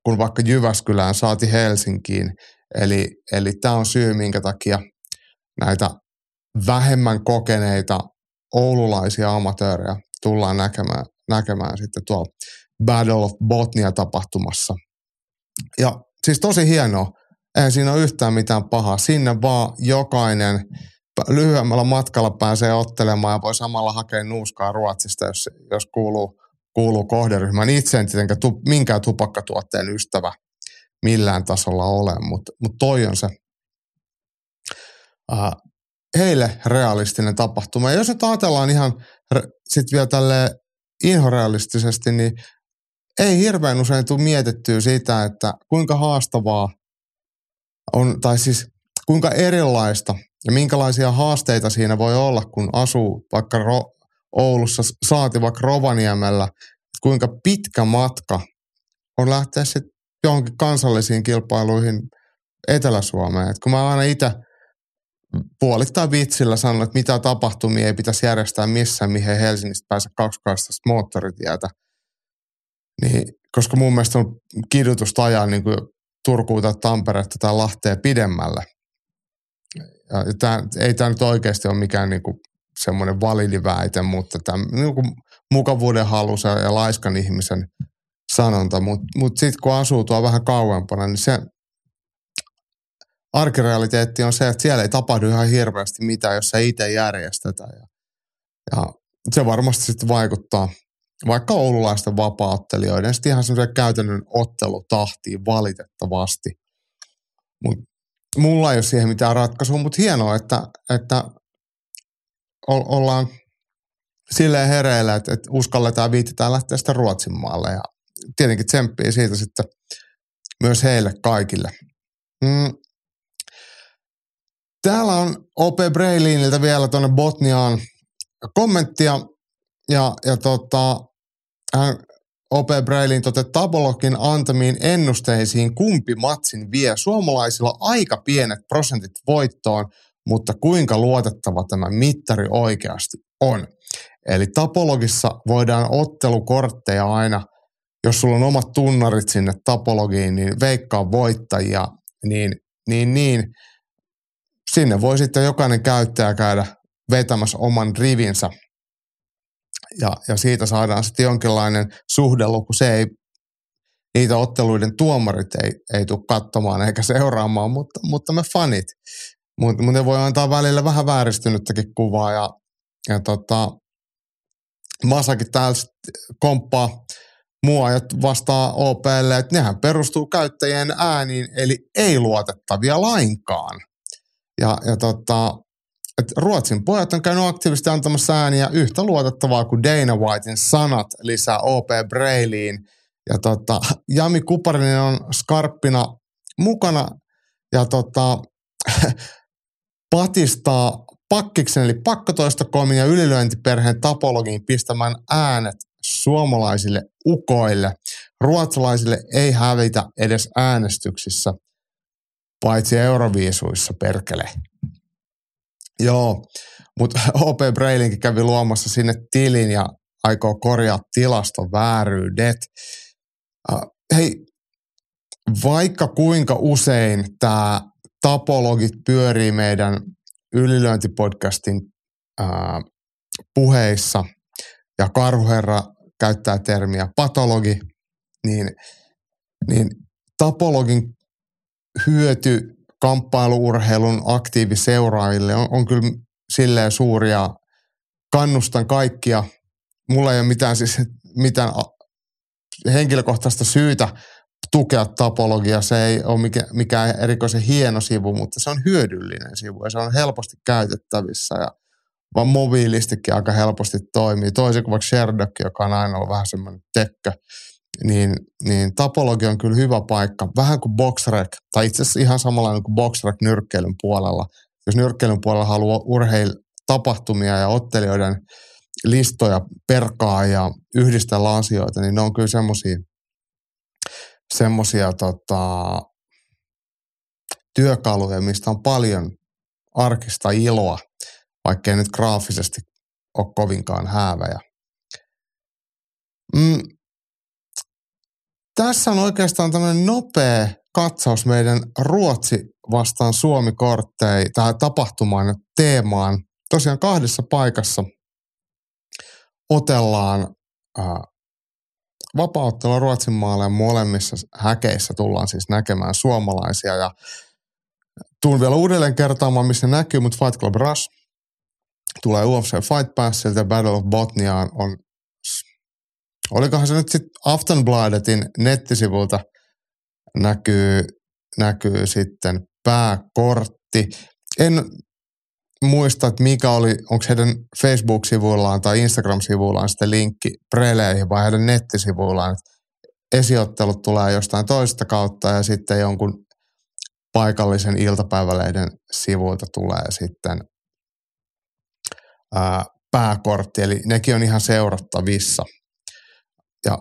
Speaker 1: kun vaikka Jyväskylään saati Helsinkiin. Eli, eli tämä on syy, minkä takia näitä vähemmän kokeneita oululaisia amatöörejä tullaan näkemään, näkemään sitten tuolla Battle of Botnia tapahtumassa. Ja siis tosi hienoa. Eihän siinä ole yhtään mitään pahaa. Sinne vaan jokainen lyhyemmällä matkalla pääsee ottelemaan ja voi samalla hakea nuuskaa Ruotsista, jos, jos kuuluu, kuuluu kohderyhmään. Itse en tietenkään tu, minkään tupakkatuotteen ystävä millään tasolla ole, mutta mut toi on se uh, heille realistinen tapahtuma. Ja jos nyt ajatellaan ihan sitten vielä tälle inhorealistisesti, niin ei hirveän usein tule mietittyä sitä, että kuinka haastavaa on, tai siis kuinka erilaista ja minkälaisia haasteita siinä voi olla, kun asuu vaikka Ro- Oulussa, saati vaikka Rovaniemellä, kuinka pitkä matka on lähteä sitten johonkin kansallisiin kilpailuihin Etelä-Suomeen. Et kun mä aina itse puolittain vitsillä sanon, että mitä tapahtumia ei pitäisi järjestää missään, mihin Helsingistä pääse kaksikaistaista moottoritietä, niin koska mun mielestä on kidutusta ajaa niin kuin Turkuun tai Tamperetta tai Lahteen pidemmälle. Ja tämä, ei tämä nyt oikeasti ole mikään niin kuin semmoinen validi väite, mutta tämä niin kuin mukavuuden halusa ja laiskan ihmisen sanonta, mutta mut sitten kun asuu tuo vähän kauempana, niin se arkirealiteetti on se, että siellä ei tapahdu ihan hirveästi mitään, jos se itse järjestetään. Ja, ja se varmasti sitten vaikuttaa vaikka oululaisten vapaattelijoiden sitten ihan semmoisen käytännön ottelutahtiin valitettavasti. Mut mulla ei ole siihen mitään ratkaisua, mutta hienoa, että, että ollaan silleen hereillä, että, että uskalletaan viitetään lähteä sitten Ruotsin maalle ja tietenkin tsemppii siitä sitten myös heille kaikille. Mm. Täällä on OP Breiliniltä vielä tuonne Botniaan kommenttia ja, ja tota, hän OP Brailin tote Tabolokin antamiin ennusteisiin kumpi matsin vie suomalaisilla aika pienet prosentit voittoon, mutta kuinka luotettava tämä mittari oikeasti on. Eli Tapologissa voidaan ottelukortteja aina, jos sulla on omat tunnarit sinne Tapologiin, niin veikkaa voittajia, niin, niin, niin sinne voi sitten jokainen käyttäjä käydä vetämässä oman rivinsä ja, ja siitä saadaan sitten jonkinlainen suhdeluku. Se ei, niitä otteluiden tuomarit ei, ei tule katsomaan eikä seuraamaan, mutta, mutta me fanit. Mutta mut ne voi antaa välillä vähän vääristynyttäkin kuvaa ja, ja tota, Masakin täällä komppaa mua ja vastaa OPlle, että nehän perustuu käyttäjien ääniin, eli ei luotettavia lainkaan. Ja, ja tota, että Ruotsin pojat on käynyt aktiivisesti antamassa ääniä yhtä luotettavaa kuin Dana Whitein sanat lisää OP Brailiin. Ja tota, Jami Kuparinen on skarppina mukana ja tota, patistaa pakkiksen eli pakkotoistokomin ja ylilyöntiperheen tapologiin pistämään äänet suomalaisille ukoille. Ruotsalaisille ei hävitä edes äänestyksissä, paitsi euroviisuissa perkele. Joo, mutta OP Brailinkin kävi luomassa sinne tilin ja aikoo korjaa tilastovääryydet. Uh, hei, vaikka kuinka usein tämä tapologit pyörii meidän ylilöintipodcastin uh, puheissa ja Karhuherra käyttää termiä patologi, niin, niin tapologin hyöty kamppailuurheilun aktiiviseuraajille on, on kyllä silleen suuria. Kannustan kaikkia. Mulla ei ole mitään, siis, mitään henkilökohtaista syytä tukea tapologia. Se ei ole mikään, mikään erikoisen hieno sivu, mutta se on hyödyllinen sivu ja se on helposti käytettävissä ja vaan mobiilistikin aika helposti toimii. Toisin kuin vaikka Sherdock, joka on aina ollut vähän semmoinen tekkö niin, niin tapologia on kyllä hyvä paikka. Vähän kuin boxrec, tai itse asiassa ihan samanlainen kuin boxrec nyrkkeilyn puolella. Jos nyrkkeilyn puolella haluaa urheil tapahtumia ja ottelijoiden listoja perkaa ja yhdistellä asioita, niin ne on kyllä semmoisia semmosia, tota, työkaluja, mistä on paljon arkista iloa, vaikkei nyt graafisesti ole kovinkaan häävejä. Mm, tässä on oikeastaan tämmöinen nopea katsaus meidän Ruotsi vastaan Suomi-kortteihin tähän tapahtumaan ja teemaan. Tosiaan kahdessa paikassa otellaan äh, vapauttelua Ruotsin maalle molemmissa häkeissä tullaan siis näkemään suomalaisia ja tuun vielä uudelleen kertaamaan, missä näkyy, mutta Fight Club Rush tulee UFC Fight Passilta Battle of Botniaan on, olikohan se nyt sitten Aftonbladetin nettisivulta näkyy, näkyy sitten pääkortti. En muista, että mikä oli, onko heidän Facebook-sivuillaan tai Instagram-sivuillaan sitten linkki preleihin vai heidän nettisivuillaan. Esiottelut tulee jostain toista kautta ja sitten jonkun paikallisen iltapäivälehden sivuilta tulee sitten ää, pääkortti, eli nekin on ihan seurattavissa. Ja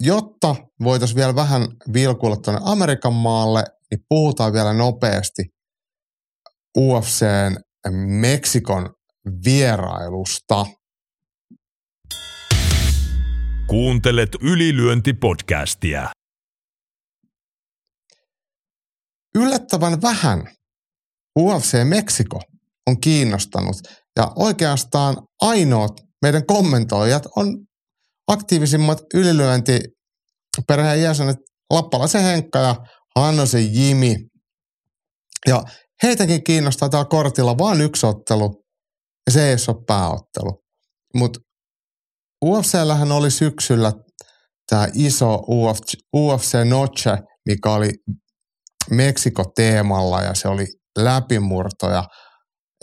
Speaker 1: jotta voitaisiin vielä vähän vilkuilla tuonne Amerikan maalle, niin puhutaan vielä nopeasti UFCn Meksikon vierailusta.
Speaker 2: Kuuntelet ylilyöntipodcastia.
Speaker 1: Yllättävän vähän UFC Meksiko on kiinnostanut ja oikeastaan ainoat meidän kommentoijat on aktiivisimmat ylilyöntiperheen jäsenet Lappalaisen Henkka ja Hannosen Jimi. Ja heitäkin kiinnostaa tämä kortilla vain yksi ottelu ja se ei ole pääottelu. Mutta UFCllähän oli syksyllä tämä iso UFC, UFC Noche, mikä oli Meksiko-teemalla ja se oli läpimurto ja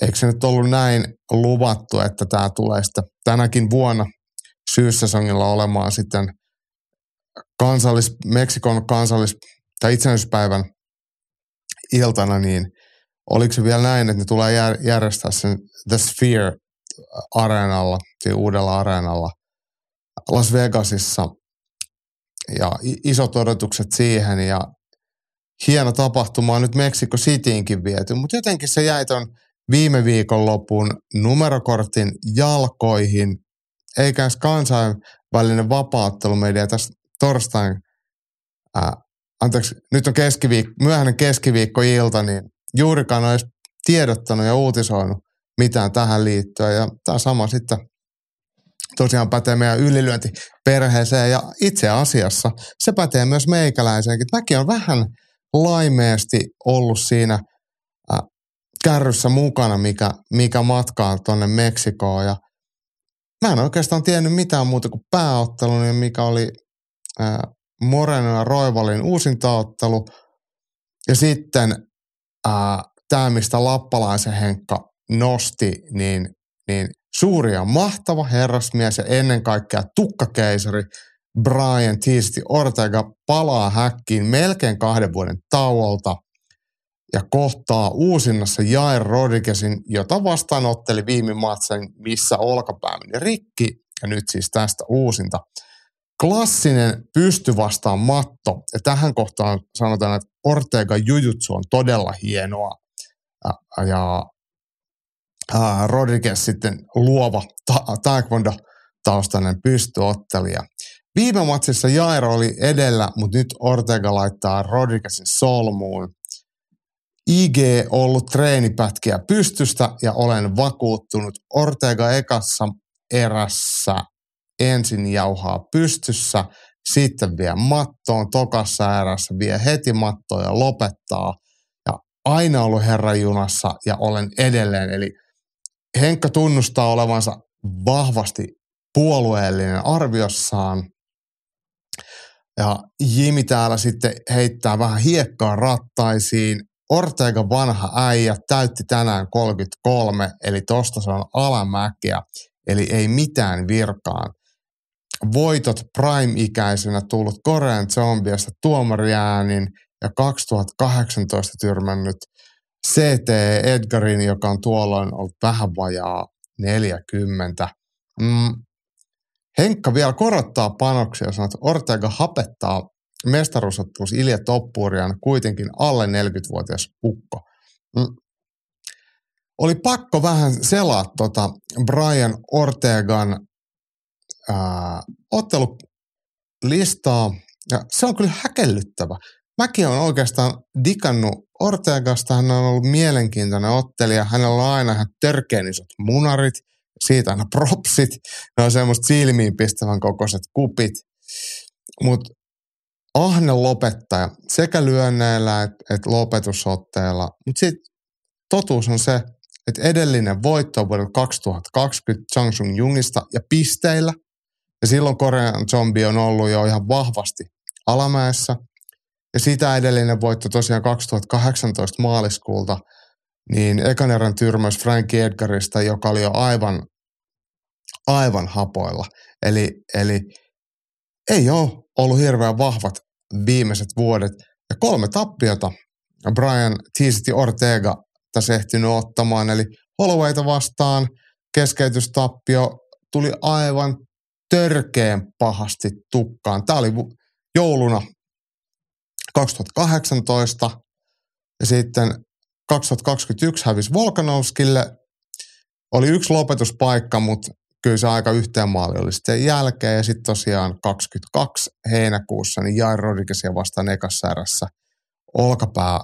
Speaker 1: eikö se nyt ollut näin luvattu, että tämä tulee sitten tänäkin vuonna syyssesongilla olemaan sitten kansallis, Meksikon kansallis- tai itsenäisyyspäivän iltana, niin oliko se vielä näin, että ne tulee järjestää sen The Sphere-areenalla, siis uudella areenalla Las Vegasissa? Ja isot odotukset siihen ja hieno tapahtuma on nyt Meksiko Cityinkin viety, mutta jotenkin se jäi ton viime viikonlopun numerokortin jalkoihin, eikä edes kansainvälinen vapaattelumedia tässä torstain, ää, anteeksi, nyt on keskiviikko, myöhäinen keskiviikko-ilta, niin juurikaan olisi tiedottanut ja uutisoinut mitään tähän liittyen. Ja tämä sama sitten tosiaan pätee meidän ylilyöntiperheeseen ja itse asiassa se pätee myös meikäläiseenkin. Mäkin on vähän laimeesti ollut siinä kärryssä mukana, mikä, mikä matkaa tuonne Meksikoon ja mä en oikeastaan tiennyt mitään muuta kuin pääottelun, niin mikä oli äh, Moreno ja Roivalin uusintaottelu ja sitten äh, tämä, mistä Lappalaisen Henkka nosti, niin, niin suuri ja mahtava herrasmies ja ennen kaikkea tukkakeisari Brian Tiisti Ortega palaa häkkiin melkein kahden vuoden tauolta ja kohtaa uusinnassa Jair Rodriguezin, jota vastaanotteli viime matsin, missä olkapää meni rikki ja nyt siis tästä uusinta. Klassinen pysty vastaan matto ja tähän kohtaan sanotaan, että Ortega Jujutsu on todella hienoa ja, ja Rodriguez sitten luova ta- taekwondo-taustainen pystyottelija. Viime matsissa Jairo oli edellä, mutta nyt Ortega laittaa Rodriguezin solmuun. IG ollut treenipätkiä pystystä ja olen vakuuttunut. Ortega ekassa erässä ensin jauhaa pystyssä, sitten vie mattoon, tokassa erässä vie heti mattoon ja lopettaa. Ja aina ollut herran junassa ja olen edelleen. Eli Henkka tunnustaa olevansa vahvasti puolueellinen arviossaan – ja Jimi täällä sitten heittää vähän hiekkaa rattaisiin. Ortega vanha äijä täytti tänään 33, eli tosta se on alamäkeä, eli ei mitään virkaan. Voitot Prime-ikäisenä tullut Korean zombiasta tuomariäänin ja 2018 tyrmännyt CT Edgarin, joka on tuolloin ollut vähän vajaa 40. Mm, Henkka vielä korottaa panoksia sanoo, että Ortega hapettaa mestaruusottelussa Ilja Toppurian kuitenkin alle 40-vuotias ukko. Mm. Oli pakko vähän selaa tota Brian Ortegan ää, ottelulistaa, ja se on kyllä häkellyttävä. Mäkin olen oikeastaan digannut Ortegasta, hän on ollut mielenkiintoinen ottelija, hänellä on aina ihan törkeän isot munarit, siitä aina propsit. Ne on semmoista silmiin pistävän kokoiset kupit. Mutta ahne lopettaja sekä lyönneillä että et lopetusotteella. Mutta sitten totuus on se, että edellinen voitto on vuodelta 2020 Changsung Jungista ja pisteillä. Ja silloin Korean zombi on ollut jo ihan vahvasti alamäessä. Ja sitä edellinen voitto tosiaan 2018 maaliskuulta, niin ekan erän tyrmäys Frankie Edgarista, joka oli jo aivan, aivan hapoilla. Eli, eli ei ole ollut hirveän vahvat viimeiset vuodet. Ja kolme tappiota Brian T. Ortega tässä ehtinyt ottamaan. Eli Hollowayta vastaan keskeytystappio tuli aivan törkeen pahasti tukkaan. Tämä oli jouluna 2018 ja sitten 2021 hävisi Volkanovskille. Oli yksi lopetuspaikka, mutta kyllä se aika yhteen maali oli sitten jälkeen. Ja sitten tosiaan 22 heinäkuussa niin Jair Rodriguezia vastaan ekassa erässä olkapää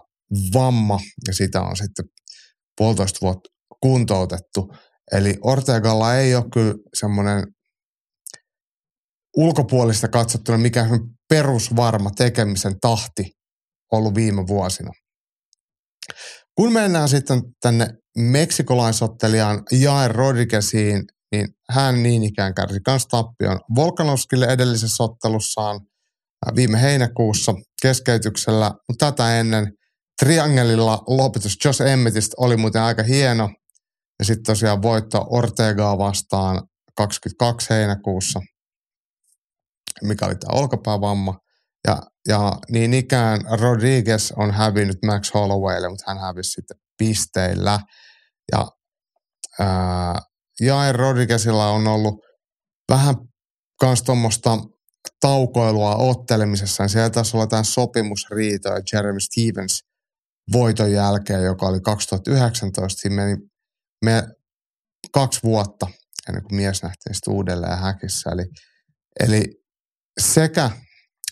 Speaker 1: vamma ja sitä on sitten puolitoista vuotta kuntoutettu. Eli Ortegalla ei ole kyllä semmoinen ulkopuolista katsottuna mikä perusvarma tekemisen tahti ollut viime vuosina. Kun mennään sitten tänne meksikolaisottelijaan Jair Rodrigueziin, niin hän niin ikään kärsi kans tappion Volkanovskille edellisessä ottelussaan viime heinäkuussa keskeytyksellä, mutta tätä ennen Triangelilla lopetus Josh Emmetistä oli muuten aika hieno. Ja sitten tosiaan voitto Ortegaa vastaan 22 heinäkuussa, mikä oli tämä olkapäävamma. Ja, ja niin ikään Rodriguez on hävinnyt Max Hollowaylle, mutta hän hävisi sitten pisteillä. Ja Jair Rodriguezilla on ollut vähän kans tuommoista taukoilua ottelemisessa. Ja siellä taisi olla tämä sopimusriito ja Jeremy Stevens voiton jälkeen, joka oli 2019. Siinä meni me kaksi vuotta ennen kuin mies nähtiin sitten uudelleen häkissä. Eli, eli sekä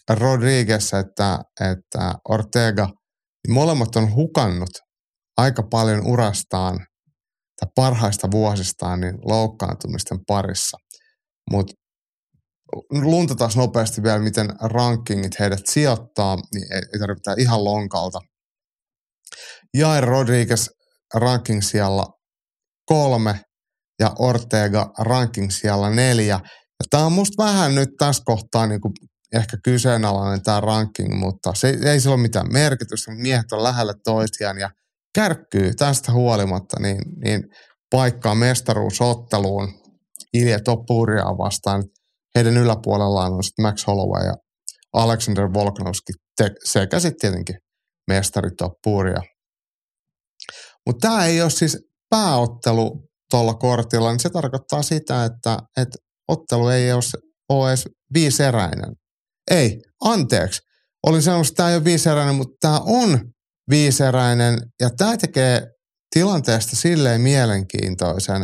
Speaker 1: Rodriguez että, että Ortega, niin molemmat on hukannut aika paljon urastaan tai parhaista vuosistaan niin loukkaantumisten parissa. Mutta lunta taas nopeasti vielä, miten rankingit heidät sijoittaa, niin ei, ei ihan lonkalta. Jair Rodriguez ranking siellä kolme ja Ortega ranking siellä neljä. Tämä on musta vähän nyt tässä kohtaa niin kuin ehkä kyseenalainen tämä ranking, mutta se ei sillä ole mitään merkitystä. Miehet on lähellä toisiaan ja kärkkyy tästä huolimatta niin, niin paikkaa mestaruusotteluun Ilja Topuria vastaan. Heidän yläpuolellaan on sitten Max Holloway ja Alexander Volkanovski sekä sitten tietenkin mestari Topuria. Mutta tämä ei ole siis pääottelu tuolla kortilla, niin se tarkoittaa sitä, että, että ottelu ei ole, edes viiseräinen. Ei, anteeksi. Olin sanonut, että tämä ei ole viiseräinen, mutta tämä on viiseräinen ja tämä tekee tilanteesta silleen mielenkiintoisen,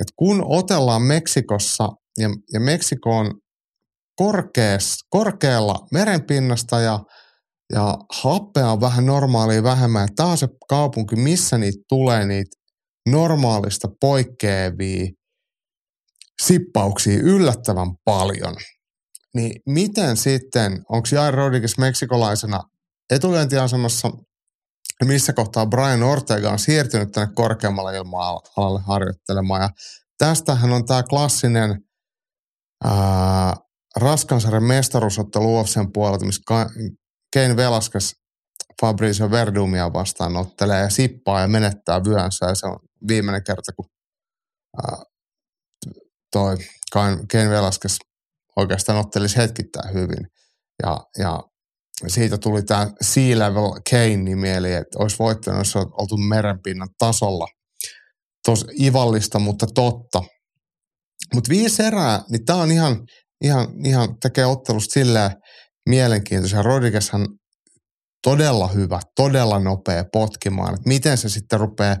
Speaker 1: että kun otellaan Meksikossa ja, ja Meksiko on korkeas, korkealla merenpinnasta ja, ja happea on vähän normaalia vähemmän. Tämä on se kaupunki, missä niitä tulee niitä normaalista poikkeavia sippauksia yllättävän paljon. Niin miten sitten, onko Jair Rodriguez meksikolaisena etulyöntiasemassa, missä kohtaa Brian Ortega on siirtynyt tänne korkeammalle ilma-alalle harjoittelemaan. Ja tästähän on tämä klassinen ää, Raskansarjan mestaruusottelu UFCn puolelta, missä Kane Velasquez Fabrizio Verdumia vastaan ottelee ja sippaa ja menettää vyönsä. Ja se on viimeinen kerta, kun ää, toi Kane Velasquez oikeastaan ottelisi hetkittäin hyvin. Ja, ja siitä tuli tämä Sea Level Kane eli että olisi voittanut, jos oltu merenpinnan tasolla. Tos ivallista, mutta totta. Mutta viisi erää, niin tämä on ihan, ihan, ihan tekee ottelusta silleen mielenkiintoisen. Rodriguezhan todella hyvä, todella nopea potkimaan. Että miten se sitten rupeaa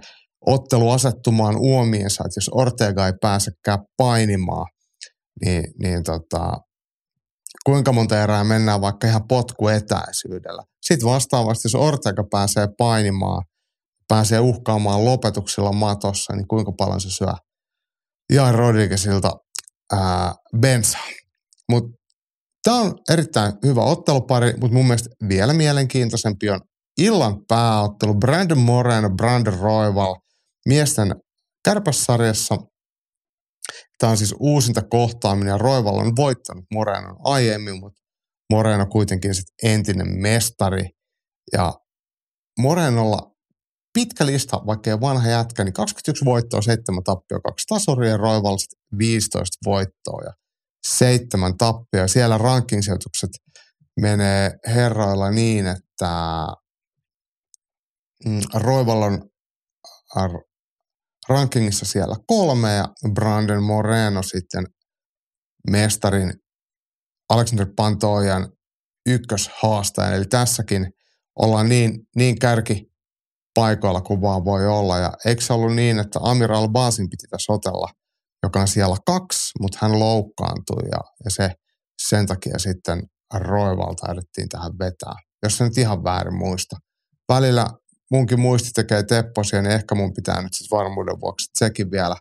Speaker 1: ottelu asettumaan uomiinsa, että jos Ortega ei pääsekään painimaan, niin, niin tota, kuinka monta erää mennään vaikka ihan potkuetäisyydellä. Sitten vastaavasti, jos Ortega pääsee painimaan, pääsee uhkaamaan lopetuksilla matossa, niin kuinka paljon se syö, Jaan Rodriguezilta ää, bensa. Mutta tämä on erittäin hyvä ottelupari, mutta mun mielestä vielä mielenkiintoisempi on illan pääottelu Brandon Moreno, Brandon Royval miesten kärpässarjassa. Tämä on siis uusinta kohtaaminen ja Roival on voittanut Morenon aiemmin, mutta Moreno kuitenkin sitten entinen mestari. Ja Morenolla pitkä lista, vaikka vanha jätkä, niin 21 voittoa, 7 tappioa, 2 tasoria, Roival 15 voittoa ja 7 tappioa. Siellä rankingsijoitukset menee herroilla niin, että mm, Roival on rankingissa siellä kolme ja Brandon Moreno sitten mestarin Alexander Pantojan ykköshaastaja. Eli tässäkin ollaan niin, niin kärki paikoilla kuin vaan voi olla. Ja eikö se ollut niin, että Amir Albasin piti tässä otella, joka on siellä kaksi, mutta hän loukkaantui ja, ja se sen takia sitten Roivalta edettiin tähän vetää. Jos se nyt ihan väärin muista. Välillä munkin muisti tekee tepposia, niin ehkä mun pitää nyt sitten varmuuden vuoksi sekin vielä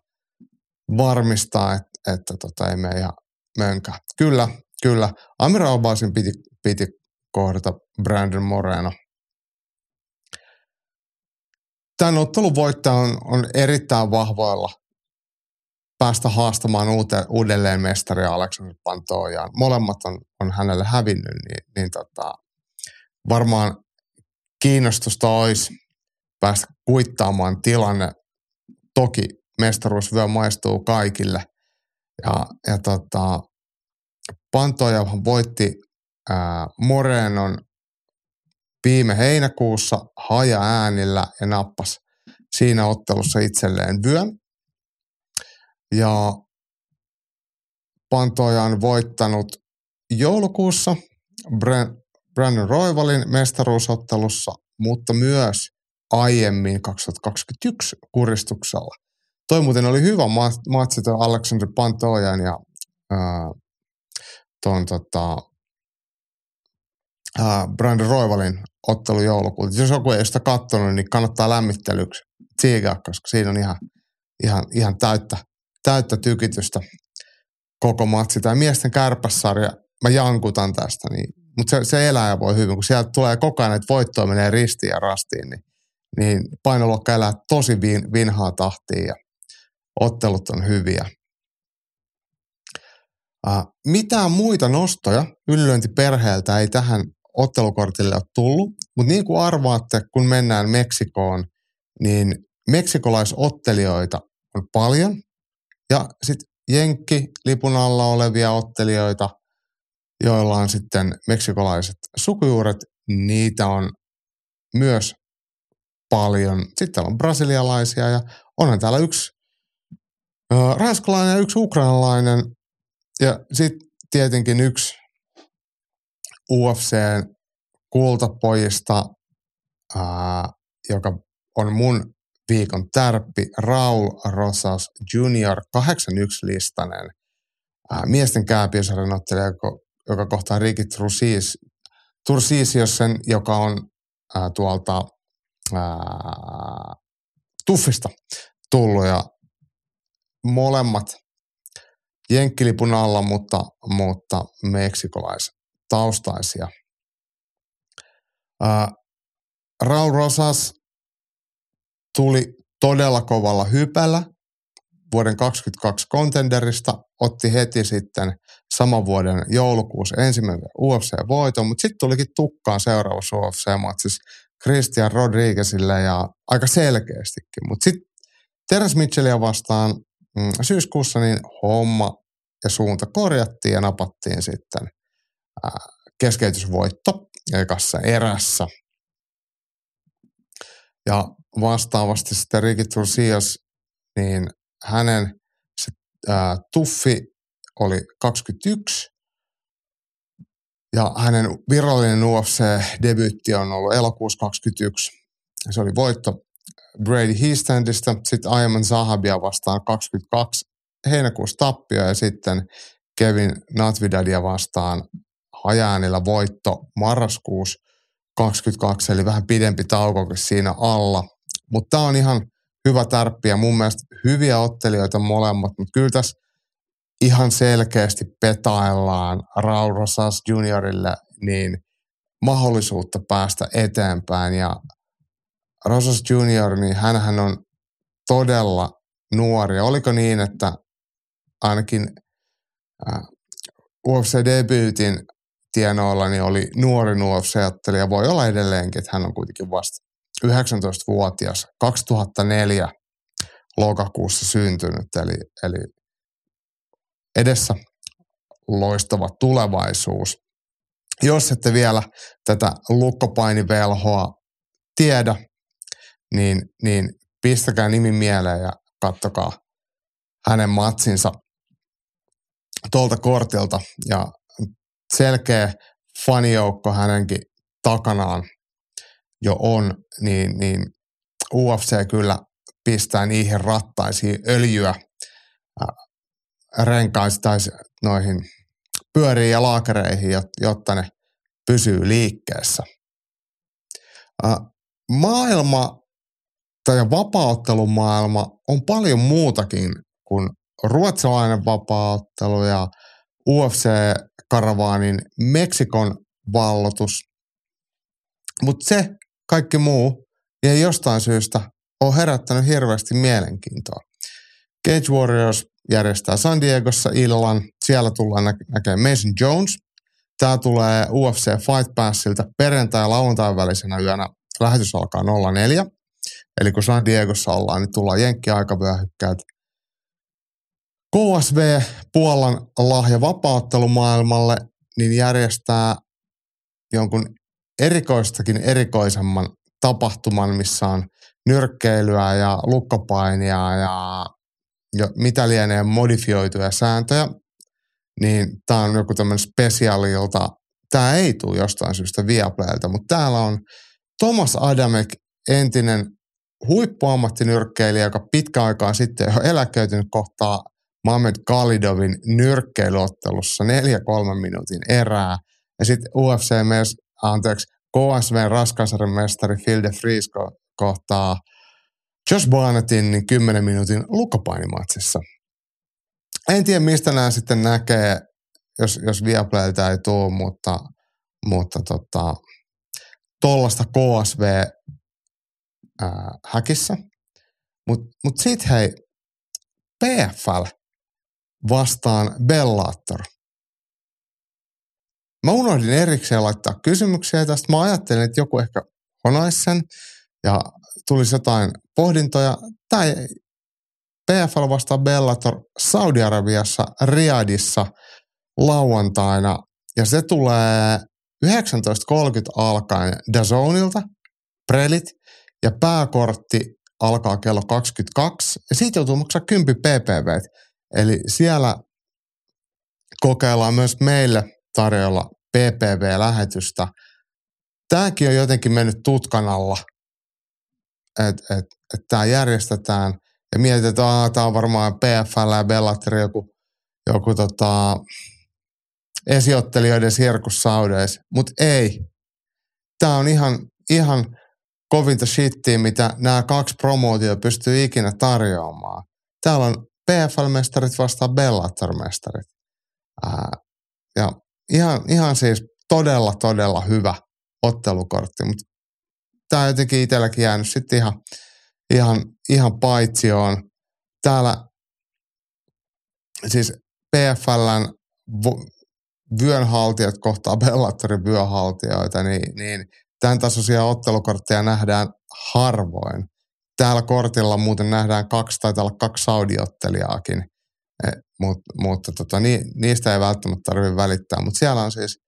Speaker 1: varmistaa, että, että tota, ei mene ihan mönkä. Kyllä, kyllä. Amir Albasin piti, piti kohdata Brandon Moreno. Tämän ottelun voittaja on, on erittäin vahvoilla päästä haastamaan uuteen, uudelleen mestari Alexander Pantojaan. Molemmat on, on hänelle hävinnyt, niin, niin tota, varmaan kiinnostusta olisi päästä kuittaamaan tilanne. Toki mestaruusvyö maistuu kaikille. Ja, ja tota, Pantoja voitti ää, Morenon viime heinäkuussa haja äänillä ja nappas siinä ottelussa itselleen vyön. Ja Pantoja on voittanut joulukuussa Brandon Roivalin mestaruusottelussa, mutta myös aiemmin 2021 kuristuksella. Toi muuten oli hyvä matsi tuo Alexander Pantojan ja äh, tuon tota, äh, Brandon Roivalin ottelu joulukuuta. Jos joku ei sitä katsonut, niin kannattaa lämmittelyksi tsiigaa, koska siinä on ihan, ihan, ihan täyttä, täyttä tykitystä koko matsi. Tämä miesten kärpässarja, mä jankutan tästä, niin, mutta se, se elää ja voi hyvin, kun sieltä tulee koko ajan, että voittoa menee ristiin ja rastiin, niin niin painoluokka elää tosi vin, vinhaa tahtia ja ottelut on hyviä. Äh, mitään muita nostoja yllyöntiperheeltä ei tähän ottelukortille ole tullut, mutta niin kuin arvaatte, kun mennään Meksikoon, niin meksikolaisottelijoita on paljon ja sitten Jenkki lipun alla olevia ottelijoita, joilla on sitten meksikolaiset sukujuuret, niitä on myös paljon. Sitten täällä on brasilialaisia ja onhan täällä yksi ranskalainen ja yksi ukrainalainen ja sitten tietenkin yksi UFC kultapojista, äh, joka on mun viikon tärppi, Raul Rosas Junior, 81 listanen äh, miesten kääpiösarjan ottelija, joka, joka kohtaa Ricky Tursiisiosen, joka on äh, tuolta ää, tuffista tullut ja molemmat jenkkilipun alla, mutta, mutta meksikolaistaustaisia. Ää, Raul Rosas tuli todella kovalla hypällä vuoden 2022 kontenderista, otti heti sitten saman vuoden joulukuussa ensimmäinen UFC-voiton, mutta sitten tulikin tukkaan seuraavassa UFC-matsissa Christian Rodriguezille ja aika selkeästikin. Mutta sitten Teres Mitchellia vastaan mm, syyskuussa niin homma ja suunta korjattiin ja napattiin sitten keskeytysvoitto ekassa erässä. Ja vastaavasti sitten Ricky Turcios, niin hänen se, ää, tuffi oli 21 ja hänen virallinen UFC-debyytti on ollut elokuussa 21. Se oli voitto Brady Heastandista, sitten Ayman Zahabia vastaan 22 heinäkuussa tappio ja sitten Kevin Natvidadia vastaan hajaanilla voitto marraskuussa 22, eli vähän pidempi tauko kuin siinä alla. Mutta tämä on ihan hyvä tärppi ja mun mielestä hyviä ottelijoita molemmat, mutta kyllä tässä ihan selkeästi petaillaan Raurosas juniorille niin mahdollisuutta päästä eteenpäin ja Rosas junior, niin hän on todella nuori. Oliko niin, että ainakin äh, UFC-debyytin tienoilla niin oli nuori UFC-ottelija. Voi olla edelleenkin, että hän on kuitenkin vasta 19-vuotias, 2004 lokakuussa syntynyt, eli, eli edessä loistava tulevaisuus. Jos ette vielä tätä lukkopainivelhoa tiedä, niin, niin pistäkää nimi mieleen ja kattokaa hänen matsinsa tuolta kortilta. Ja selkeä fanijoukko hänenkin takanaan jo on, niin, niin UFC kyllä pistää niihin rattaisiin öljyä renkaisi tai noihin pyöriin ja laakereihin, jotta ne pysyy liikkeessä. Maailma tai vapaaottelumaailma on paljon muutakin kuin ruotsalainen vapaaottelu ja UFC-karavaanin Meksikon vallotus. Mutta se kaikki muu ei jostain syystä ole herättänyt hirveästi mielenkiintoa. Cage Warriors järjestää San Diegossa illan. Siellä tullaan nä- näkemään Mason Jones. Tämä tulee UFC Fight Passilta perjantai- ja lauantai välisenä yönä. Lähetys alkaa 04. Eli kun San Diegossa ollaan, niin tullaan jenkki-aikavyöhykkäät. KSV Puolan lahja vapauttelumaailmalle niin järjestää jonkun erikoistakin erikoisemman tapahtuman, missä on nyrkkeilyä ja lukkopainia ja jo, mitä lienee modifioituja sääntöjä, niin tämä on joku tämmöinen spesiaalilta. Tämä ei tule jostain syystä Viaplaylta, mutta täällä on Thomas Adamek, entinen huippuammattinyrkkeilijä, joka pitkä aikaa sitten jo eläköitynyt kohtaa Mohamed Kalidovin nyrkkeilyottelussa 4-3 minuutin erää. Ja sitten UFC, anteeksi, KSV raskansarjan mestari Phil de Vries kohtaa Josh Barnettin niin 10 minuutin lukapainimatsissa. En tiedä, mistä nämä sitten näkee, jos, jos Viaplaylta ei tule, mutta, mutta tota, tollasta KSV ää, häkissä. Mutta mut sitten hei, PFL vastaan Bellator. Mä unohdin erikseen laittaa kysymyksiä tästä. Mä ajattelin, että joku ehkä honaisi sen ja tulisi jotain pohdintoja. Tai PFL vastaan Bellator Saudi-Arabiassa, Riadissa lauantaina. Ja se tulee 19.30 alkaen Dazonilta, Prelit, ja pääkortti alkaa kello 22. Ja siitä joutuu maksaa 10 ppv. Eli siellä kokeillaan myös meille tarjolla PPV-lähetystä. Tämäkin on jotenkin mennyt tutkan alla – että et, et tämä järjestetään ja mietitään, että tämä on varmaan PFL ja Bellator joku, joku tota, esiottelijoiden sirkus Saudeis, mutta ei. Tämä on ihan, ihan kovinta shittiä, mitä nämä kaksi promootio pystyy ikinä tarjoamaan. Täällä on PFL-mestarit vastaan Bellator-mestarit. Ää, ja ihan, ihan siis todella, todella hyvä ottelukortti, mutta tämä on jotenkin itselläkin jäänyt sitten ihan, ihan, ihan paitsioon. Täällä siis PFLn vyönhaltijat kohtaa Bellatorin vyönhaltijoita, niin, niin tämän tasoisia ottelukortteja nähdään harvoin. Täällä kortilla muuten nähdään kaksi, tai olla kaksi saudiottelijaakin, e, Mut, mutta tota, ni, niistä ei välttämättä tarvitse välittää. Mutta siellä on siis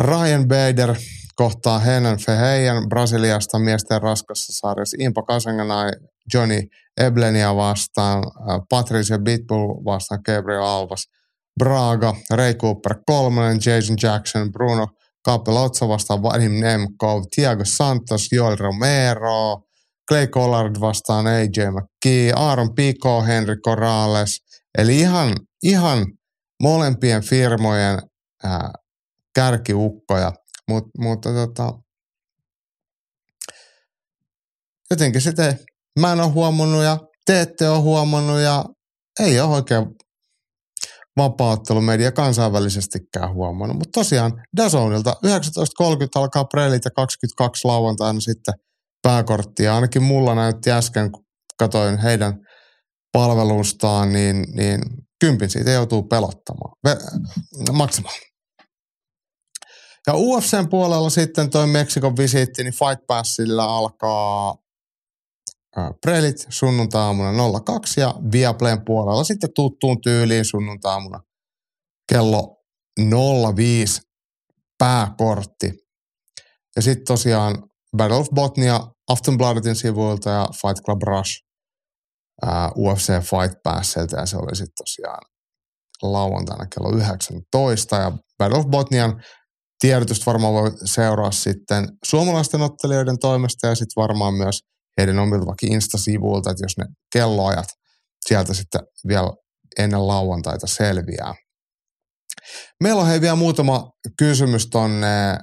Speaker 1: Ryan Bader, kohtaa Henan Feheijan Brasiliasta miesten raskassa sarjassa Impa Kasenganai Johnny Eblenia vastaan, äh, Patricia Bitbull vastaan Gabriel Alvas, Braga, Ray Cooper kolmonen, Jason Jackson, Bruno Capelozzo vastaan Vadim Nemkov, Thiago Santos, Joel Romero, Clay Collard vastaan AJ McKee, Aaron Pico, Henry Corrales. Eli ihan, ihan molempien firmojen ää, äh, kärkiukkoja – Mut, mutta tota, jotenkin sitten mä en ole huomannut ja te ette ole huomannut ja ei ole oikein vapauttelumedia kansainvälisestikään huomannut. Mutta tosiaan Dazonilta 19.30 alkaa prelit ja 22 lauantaina sitten pääkorttia. Ainakin mulla näytti äsken, kun katsoin heidän palvelustaan, niin, niin kympin siitä joutuu pelottamaan, ve- maksamaan. Ja UFCn puolella sitten toi Meksikon visiitti, niin Fight Passilla alkaa prelit sunnuntaamuna 02 ja Viaplayn puolella sitten tuttuun tyyliin sunnuntaamuna kello 05 pääkortti. Ja sitten tosiaan Battle of Botnia Aftonbladetin sivuilta ja Fight Club Rush UFC Fight Passilta ja se oli sitten tosiaan lauantaina kello 19 ja Battle of Botnian tiedotusta varmaan voi seuraa sitten suomalaisten ottelijoiden toimesta ja sitten varmaan myös heidän omilta vaikka Insta-sivuilta, että jos ne kelloajat sieltä sitten vielä ennen lauantaita selviää. Meillä on hei vielä muutama kysymys tonne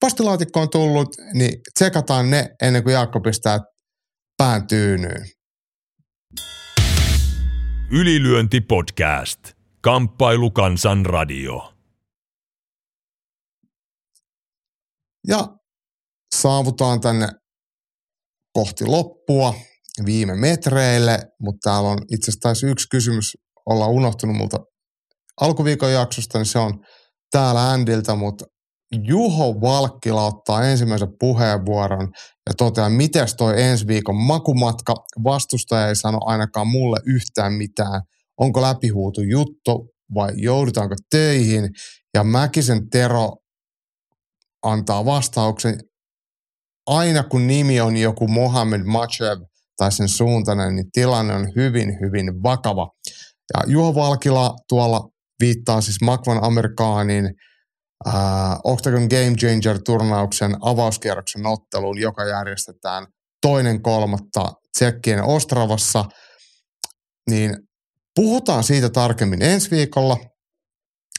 Speaker 1: postilaatikkoon tullut, niin tsekataan ne ennen kuin Jaakko pistää pään tyynyyn.
Speaker 2: Ylilyönti podcast. Kamppailu kansan radio.
Speaker 1: Ja saavutaan tänne kohti loppua viime metreille, mutta täällä on itse asiassa yksi kysymys olla unohtunut multa alkuviikon jaksosta, niin se on täällä Andiltä, mutta Juho Valkkila ottaa ensimmäisen puheenvuoron ja toteaa, miten toi ensi viikon makumatka. Vastustaja ei sano ainakaan mulle yhtään mitään. Onko läpihuutu juttu vai joudutaanko töihin? Ja Mäkisen Tero antaa vastauksen. Aina kun nimi on joku Mohamed Machev tai sen suuntainen, niin tilanne on hyvin, hyvin vakava. Ja Juho Valkila tuolla viittaa siis Makvan Amerikaanin – äh, Octagon Game Changer-turnauksen avauskierroksen otteluun, joka järjestetään toinen kolmatta Tsekkien Ostravassa, niin puhutaan siitä tarkemmin ensi viikolla.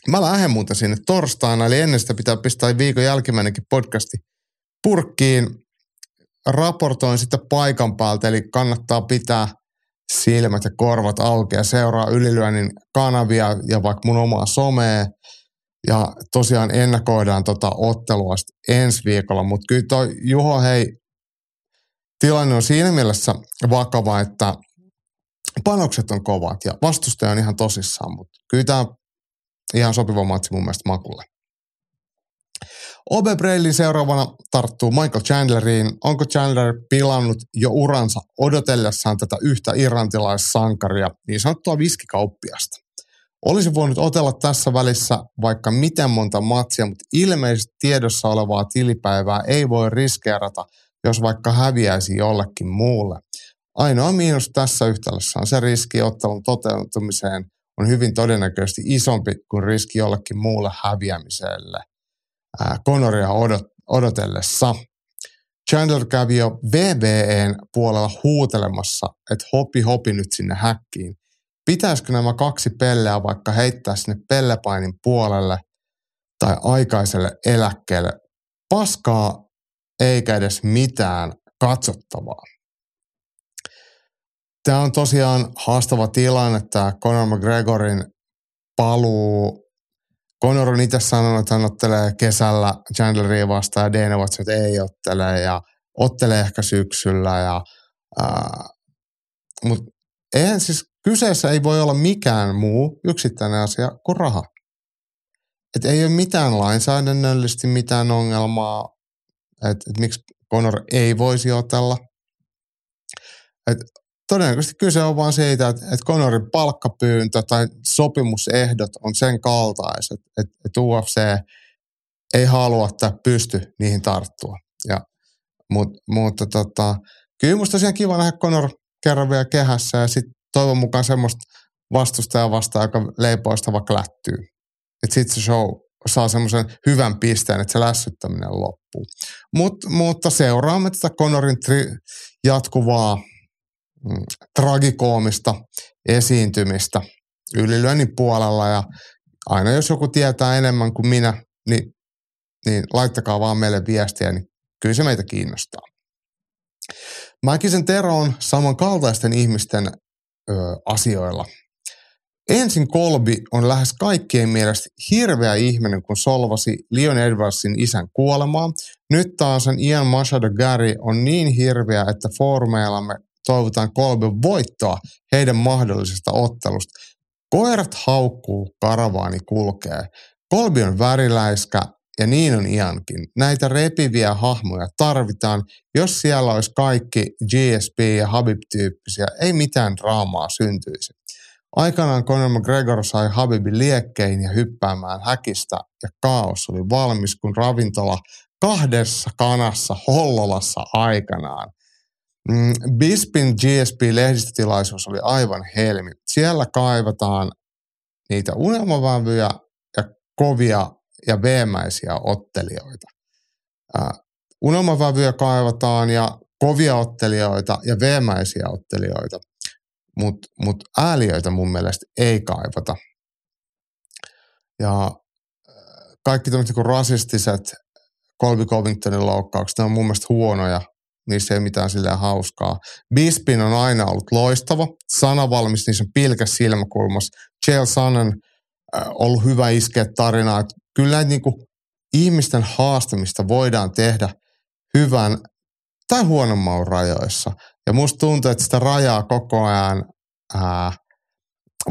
Speaker 1: Mä lähden muuten sinne torstaina, eli ennen sitä pitää pistää viikon jälkimmäinenkin podcasti purkkiin. Raportoin sitten paikan päältä, eli kannattaa pitää silmät ja korvat auki ja seuraa ylilyönnin kanavia ja vaikka mun omaa somea – ja tosiaan ennakoidaan tota ottelua ensi viikolla, mutta kyllä toi Juho, hei, tilanne on siinä mielessä vakava, että panokset on kovat ja vastustaja on ihan tosissaan, mutta kyllä tämä ihan sopiva matsi mun mielestä makulle. Obe Braille seuraavana tarttuu Michael Chandleriin. Onko Chandler pilannut jo uransa odotellessaan tätä yhtä irlantilaissankaria, niin sanottua viskikauppiasta? Olisi voinut otella tässä välissä vaikka miten monta matsia, mutta ilmeisesti tiedossa olevaa tilipäivää ei voi riskeerata, jos vaikka häviäisi jollekin muulle. Ainoa miinus tässä yhtälössä on se riski ottelun toteutumiseen on hyvin todennäköisesti isompi kuin riski jollekin muulle häviämiselle. Conoria odot, odotellessa. Chandler kävi jo VBEn puolella huutelemassa, että hopi hopi nyt sinne häkkiin pitäisikö nämä kaksi pelleä vaikka heittää sinne pellepainin puolelle tai aikaiselle eläkkeelle. Paskaa eikä edes mitään katsottavaa. Tämä on tosiaan haastava tilanne, tämä Conor McGregorin paluu. Conor on itse sanonut, että hän ottelee kesällä Chandleria vastaan ja Dana että ei ottele ja ottelee ehkä syksyllä. Ja, mutta eihän siis Kyseessä ei voi olla mikään muu yksittäinen asia kuin raha. Et ei ole mitään lainsäädännöllisesti mitään ongelmaa, että et miksi Conor ei voisi otella. Et todennäköisesti kyse on vain siitä, että et Conorin palkkapyyntö tai sopimusehdot on sen kaltaiset, että et UFC ei halua tai pysty niihin tarttua. Ja, mut, mutta tota, kyllä musta tosiaan kiva nähdä Conor kerran vielä kehässä ja sitten toivon mukaan semmoista vastustajaa vastaan, joka leipoo sitä vaikka lättyy. Että sitten se show saa semmoisen hyvän pisteen, että se lässyttäminen loppuu. Mut, mutta seuraamme tätä Conorin tri- jatkuvaa tragikoomista esiintymistä ylilyönnin puolella ja aina jos joku tietää enemmän kuin minä, niin, niin laittakaa vaan meille viestiä, niin kyllä se meitä kiinnostaa. Mäkisen Tero on samankaltaisten ihmisten ö, asioilla. Ensin Kolbi on lähes kaikkien mielestä hirveä ihminen, kun solvasi Leon Edwardsin isän kuolemaa. Nyt taas Ian Machado Gary on niin hirveä, että foorumeillamme toivotaan Kolbin voittoa heidän mahdollisesta ottelusta. Koirat haukkuu, karavaani kulkee. Kolbi on väriläiskä ja niin on Iankin. Näitä repiviä hahmoja tarvitaan. Jos siellä olisi kaikki GSP ja Habib-tyyppisiä, ei mitään draamaa syntyisi. Aikanaan Conor McGregor sai Habibin liekkeihin ja hyppäämään häkistä ja kaos oli valmis, kun ravintola kahdessa kanassa Hollolassa aikanaan. Mm, Bispin GSP-lehdistötilaisuus oli aivan helmi. Siellä kaivataan niitä unelmavävyjä ja kovia ja veemäisiä ottelijoita. Uh, unelmavävyjä kaivataan ja kovia ottelijoita ja veemäisiä ottelijoita – mutta mut ääliöitä mun mielestä ei kaivata. Ja kaikki tämmöiset niin rasistiset Colby Covingtonin loukkaukset, ne on mun mielestä huonoja, niissä ei mitään silleen hauskaa. Bispin on aina ollut loistava, sanavalmis, niissä on pilkäs silmäkulmassa. Chael Sonnen äh, ollut hyvä iskeä tarinaa, että kyllä näitä niin kuin ihmisten haastamista voidaan tehdä hyvän tai huonomman rajoissa. Ja musta tuntuu, että sitä rajaa koko ajan ää,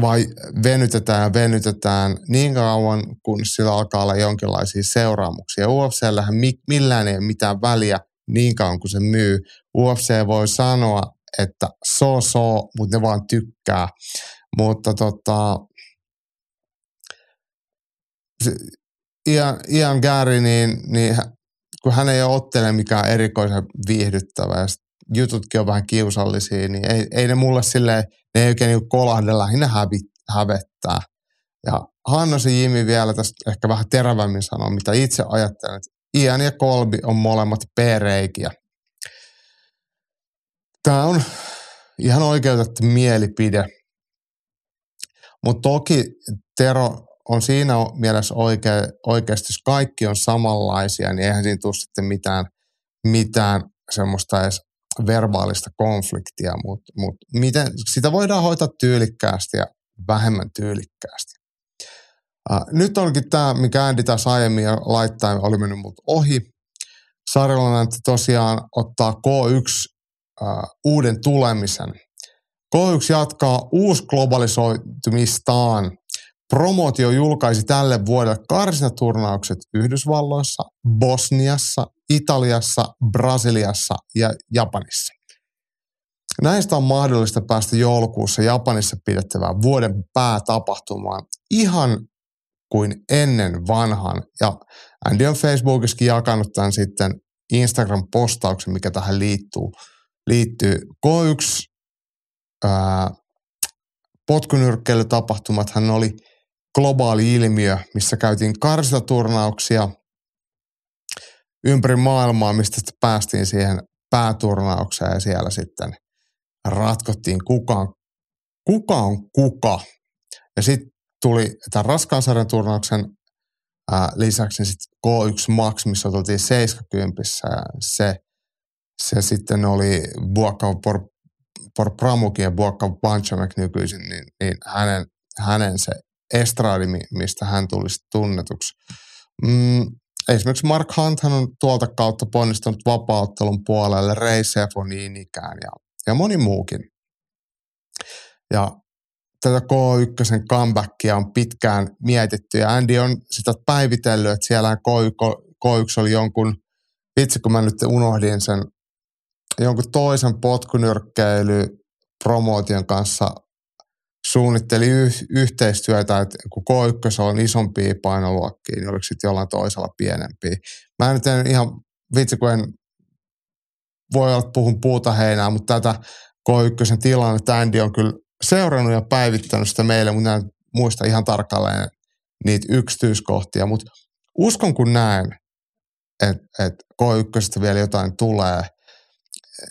Speaker 1: vai venytetään ja venytetään niin kauan, kun sillä alkaa olla jonkinlaisia seuraamuksia. UFCllähän millään ei ole mitään väliä niin kauan kuin se myy. UFC voi sanoa, että so so, mutta ne vaan tykkää. Mutta tota, Ian, Ian Gary, niin, niin kun hän ei ole ottele mikään erikoisen viihdyttävä ja jututkin on vähän kiusallisia, niin ei, ei ne mulle silleen, ne ei oikein niin kolahde lähinnä hävi, hävettää. Ja Hannosi Jimi vielä tästä ehkä vähän terävämmin sanoa, mitä itse ajattelen, että Ian ja Kolbi on molemmat P-reikiä. Tämä on ihan oikeutettu mielipide. Mutta toki Tero on siinä mielessä oikea, oikeasti, jos kaikki on samanlaisia, niin eihän siinä tule sitten mitään, mitään semmoista edes verbaalista konfliktia, mutta mut miten, sitä voidaan hoitaa tyylikkäästi ja vähemmän tyylikkäästi. Nyt onkin tämä, mikä Andy taas aiemmin laittaa, oli mennyt mut ohi. Sarjalainen tosiaan ottaa K1 uh, uuden tulemisen. K1 jatkaa uusglobalisoitumistaan Promootio julkaisi tälle vuodelle karsintaturnaukset Yhdysvalloissa, Bosniassa, Italiassa, Brasiliassa ja Japanissa. Näistä on mahdollista päästä joulukuussa Japanissa pidettävään vuoden päätapahtumaan ihan kuin ennen vanhan. Ja Andy on Facebookissakin jakanut tämän sitten Instagram-postauksen, mikä tähän liittyy. liittyy. K1 ää, potkunyrkkeilytapahtumat oli – globaali ilmiö, missä käytiin karsintaturnauksia ympäri maailmaa, mistä sitten päästiin siihen pääturnaukseen ja siellä sitten ratkottiin kuka on, kuka on kuka. Ja sitten tuli tämän raskaan sarjan turnauksen ää, lisäksi sitten K1 Max, missä oltiin 70 ja se, se sitten oli Buokka por, por Pramukin ja Buokka Banchamek nykyisin, niin, niin hänen, hänen se estradi, mistä hän tulisi tunnetuksi. Mm, esimerkiksi Mark Hunt on tuolta kautta ponnistunut vapauttelun puolelle, Ray Sefo niin ikään ja, ja moni muukin. Ja tätä K1 comebackia on pitkään mietitty ja Andy on sitä päivitellyt, että siellä K1, K1 oli jonkun, vitsi kun mä nyt unohdin sen, jonkun toisen potkunyrkkeily kanssa suunnitteli yh- yhteistyötä, että kun K1 on isompia painoluokkia, niin oliko sitten jollain toisella pienempiä. Mä nyt en ihan, vitsi kun en voi olla, että puhun puuta heinää, mutta tätä K1 tilannetta Andy on kyllä seurannut ja päivittänyt sitä meille, mutta en muista ihan tarkalleen niitä yksityiskohtia, mutta uskon kun näen, että et K1 vielä jotain tulee.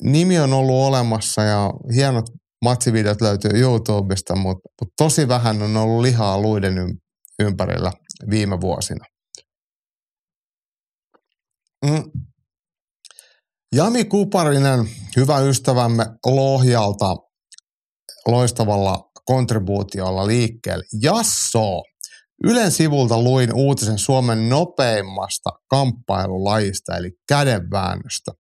Speaker 1: Nimi on ollut olemassa ja hienot matsivideot löytyy YouTubesta, mutta, mutta tosi vähän on ollut lihaa luiden ympärillä viime vuosina. Mm. Jami Kuparinen hyvä ystävämme Lohjalta loistavalla kontribuutiolla liikkeelle. Jasso! Ylen sivulta luin uutisen Suomen nopeimmasta kamppailulajista, eli kädenväännöstä.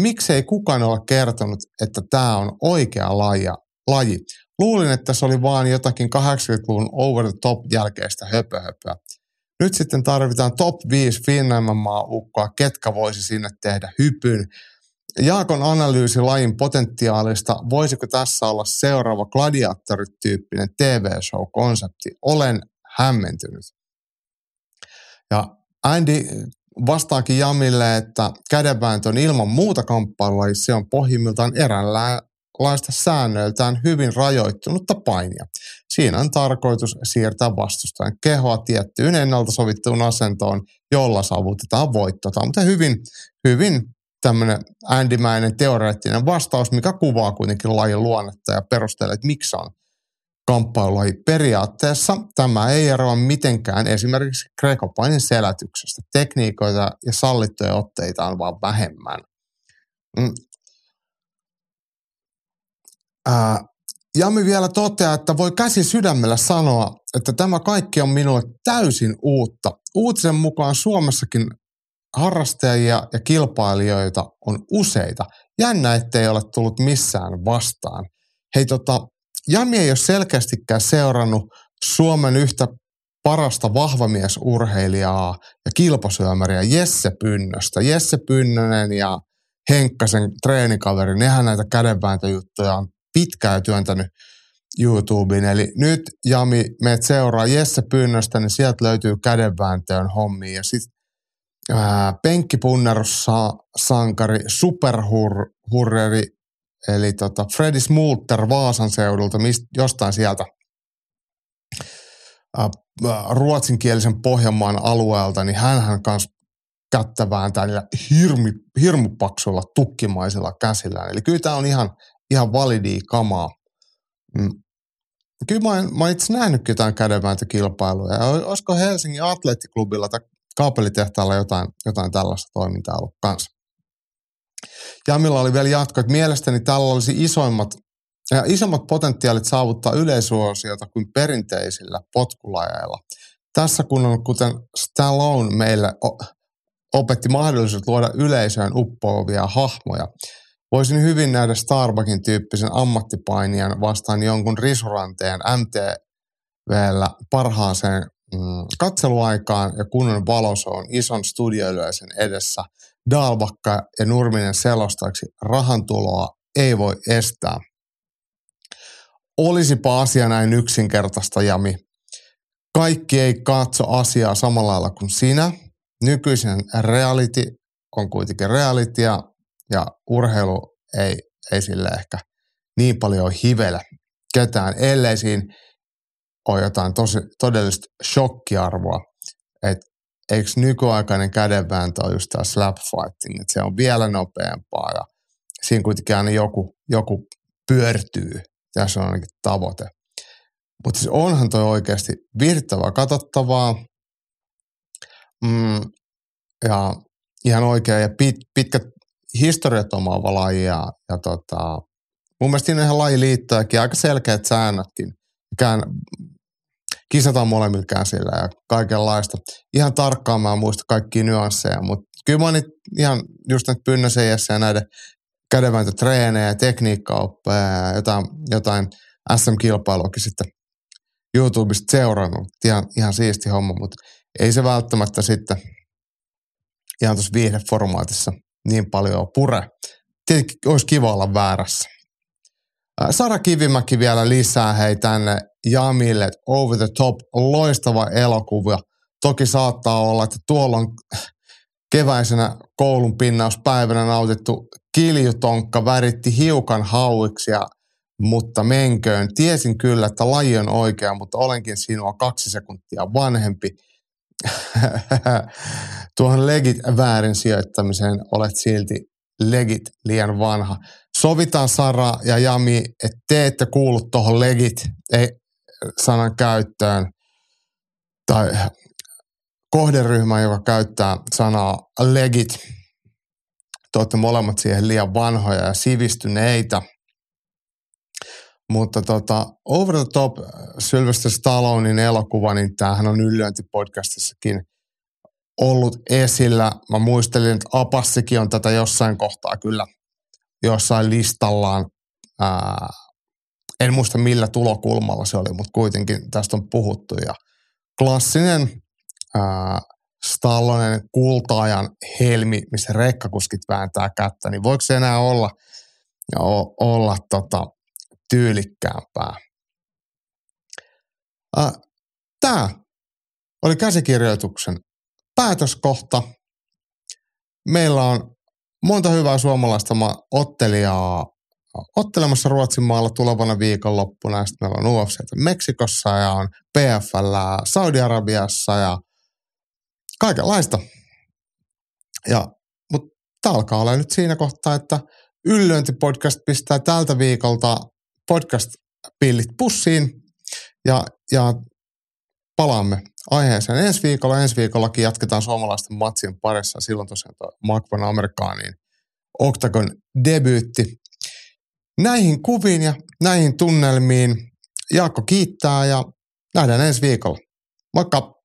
Speaker 1: Miksei kukaan ole kertonut, että tämä on oikea laji? laji? Luulin, että se oli vaan jotakin 80-luvun over the top jälkeistä höpöhöpöä. Nyt sitten tarvitaan top 5 Finnaimman ukkoa, ketkä voisi sinne tehdä hypyn. Jaakon analyysi lajin potentiaalista, voisiko tässä olla seuraava gladiaattorityyppinen TV-show-konsepti? Olen hämmentynyt. Ja Andy vastaakin Jamille, että kädenvääntö on ilman muuta kamppailua, se on pohjimmiltaan eräänlaista säännöiltään hyvin rajoittunutta painia. Siinä on tarkoitus siirtää vastustajan kehoa tiettyyn ennalta sovittuun asentoon, jolla saavutetaan voitto. mutta hyvin, hyvin tämmöinen ändimäinen teoreettinen vastaus, mikä kuvaa kuitenkin lajin luonnetta ja perustelee, että miksi on kamppailulaji. Periaatteessa tämä ei eroa mitenkään esimerkiksi grekopainin selätyksestä. Tekniikoita ja sallittuja otteita on vaan vähemmän. Mm. Ää, Jami vielä toteaa, että voi käsi sydämellä sanoa, että tämä kaikki on minulle täysin uutta. Uutisen mukaan Suomessakin harrastajia ja kilpailijoita on useita. Jännä, ettei ole tullut missään vastaan. Hei tota, Jami ei ole selkeästikään seurannut Suomen yhtä parasta vahvamiesurheilijaa ja kilpasyömäriä Jesse Pynnöstä. Jesse Pynnönen ja Henkkasen treenikaveri, nehän näitä kädenvääntöjuttuja on pitkään työntänyt YouTubeen. Eli nyt Jami, meet seuraa Jesse Pynnöstä, niin sieltä löytyy kädenvääntöön hommia. Ja sitten penkkipunnerussa sankari, superhurreri Eli tota Freddy Smulter Vaasan seudulta, mist, jostain sieltä ä, ruotsinkielisen Pohjanmaan alueelta, niin hän kanssa kättävään tällä hirmi, hirmupaksuilla tukkimaisilla käsillä. Eli kyllä tämä on ihan, ihan validi kamaa. Mm. Kyllä mä, en, mä itse nähnyt jotain kädenvääntökilpailuja. Olisiko Helsingin atleettiklubilla tai kaapelitehtaalla jotain, jotain tällaista toimintaa ollut kanssa? Jamilla oli vielä jatko, että mielestäni tällä olisi isoimmat, ja isommat potentiaalit saavuttaa yleisuosiota kuin perinteisillä potkulajeilla. Tässä kun on, kuten Stallone meille opetti mahdollisuus luoda yleisöön uppoavia hahmoja, voisin hyvin nähdä Starbuckin tyyppisen ammattipainijan vastaan jonkun risuranteen MTVllä parhaaseen katseluaikaan ja kunnon valosoon ison studioyleisön edessä – Dalbakka ja Nurminen selostaksi rahantuloa ei voi estää. Olisipa asia näin yksinkertaista, Jami. Kaikki ei katso asiaa samalla lailla kuin sinä. Nykyisen reality on kuitenkin reality ja, ja urheilu ei, ei sille ehkä niin paljon hivele ketään, ellei siinä ole jotain tosi, todellista shokkiarvoa. Että eikö nykyaikainen kädenvääntö ole just tämä slap fighting, että se on vielä nopeampaa ja siinä kuitenkin aina joku, joku pyörtyy. Tässä on ainakin tavoite. Mutta siis onhan toi oikeasti virttävää, katsottavaa mm, ja ihan oikea ja pit, pitkät historiat omaava laji ja, ja tota, mun mielestä siinä on ihan lajiliittojakin, aika selkeät säännötkin. Mikään kisataan molemmilla käsillä ja kaikenlaista. Ihan tarkkaan mä muista kaikkia nyansseja, mutta kyllä mä ihan just näitä pynnäsen ja näiden kädenvääntötreenejä, tekniikkaoppeja ja jotain, jotain SM-kilpailuakin sitten YouTubesta seurannut. Ihan, ihan siisti homma, mutta ei se välttämättä sitten ihan tuossa viihdeformaatissa niin paljon pure. Tietenkin olisi kiva olla väärässä. Sara Kivimäki vielä lisää hei tänne Jamille, Over the Top, loistava elokuva. Toki saattaa olla, että tuolla on keväisenä koulun pinnauspäivänä nautittu kiljutonkka väritti hiukan hauiksi, mutta menköön. Tiesin kyllä, että laji on oikea, mutta olenkin sinua kaksi sekuntia vanhempi. Tuohon legit väärin sijoittamiseen olet silti legit liian vanha. Sovitaan Sara ja Jami, että te ette kuulu tuohon legit sanan käyttöön tai kohderyhmä, joka käyttää sanaa legit. te olette molemmat siihen liian vanhoja ja sivistyneitä. Mutta tota, Over the Top Sylvester Stallonein elokuva, niin tämähän on Yllyönti-podcastissakin ollut esillä. Mä muistelin, että Apassikin on tätä jossain kohtaa kyllä jossain listallaan. Ää, en muista millä tulokulmalla se oli, mutta kuitenkin tästä on puhuttu. Ja klassinen ää, Stallonen kultaajan helmi, missä rekkakuskit vääntää kättä, niin voiko se enää olla, ja olla tota, tyylikkäämpää? Tämä oli käsikirjoituksen päätöskohta. Meillä on monta hyvää suomalaista ottelijaa ottelemassa Ruotsin maalla tulevana viikonloppuna. Sitten meillä on UFC Meksikossa ja on PFL Saudi-Arabiassa ja kaikenlaista. Ja, mutta tämä alkaa olla nyt siinä kohtaa, että Yllöintipodcast pistää tältä viikolta podcast-pillit pussiin ja, ja palaamme aiheeseen ensi viikolla. Ensi viikollakin jatketaan suomalaisten matsien parissa. Silloin tosiaan tuo Makvan Amerikaaniin Octagon debyytti. Näihin kuviin ja näihin tunnelmiin Jaakko kiittää ja nähdään ensi viikolla. Moikka!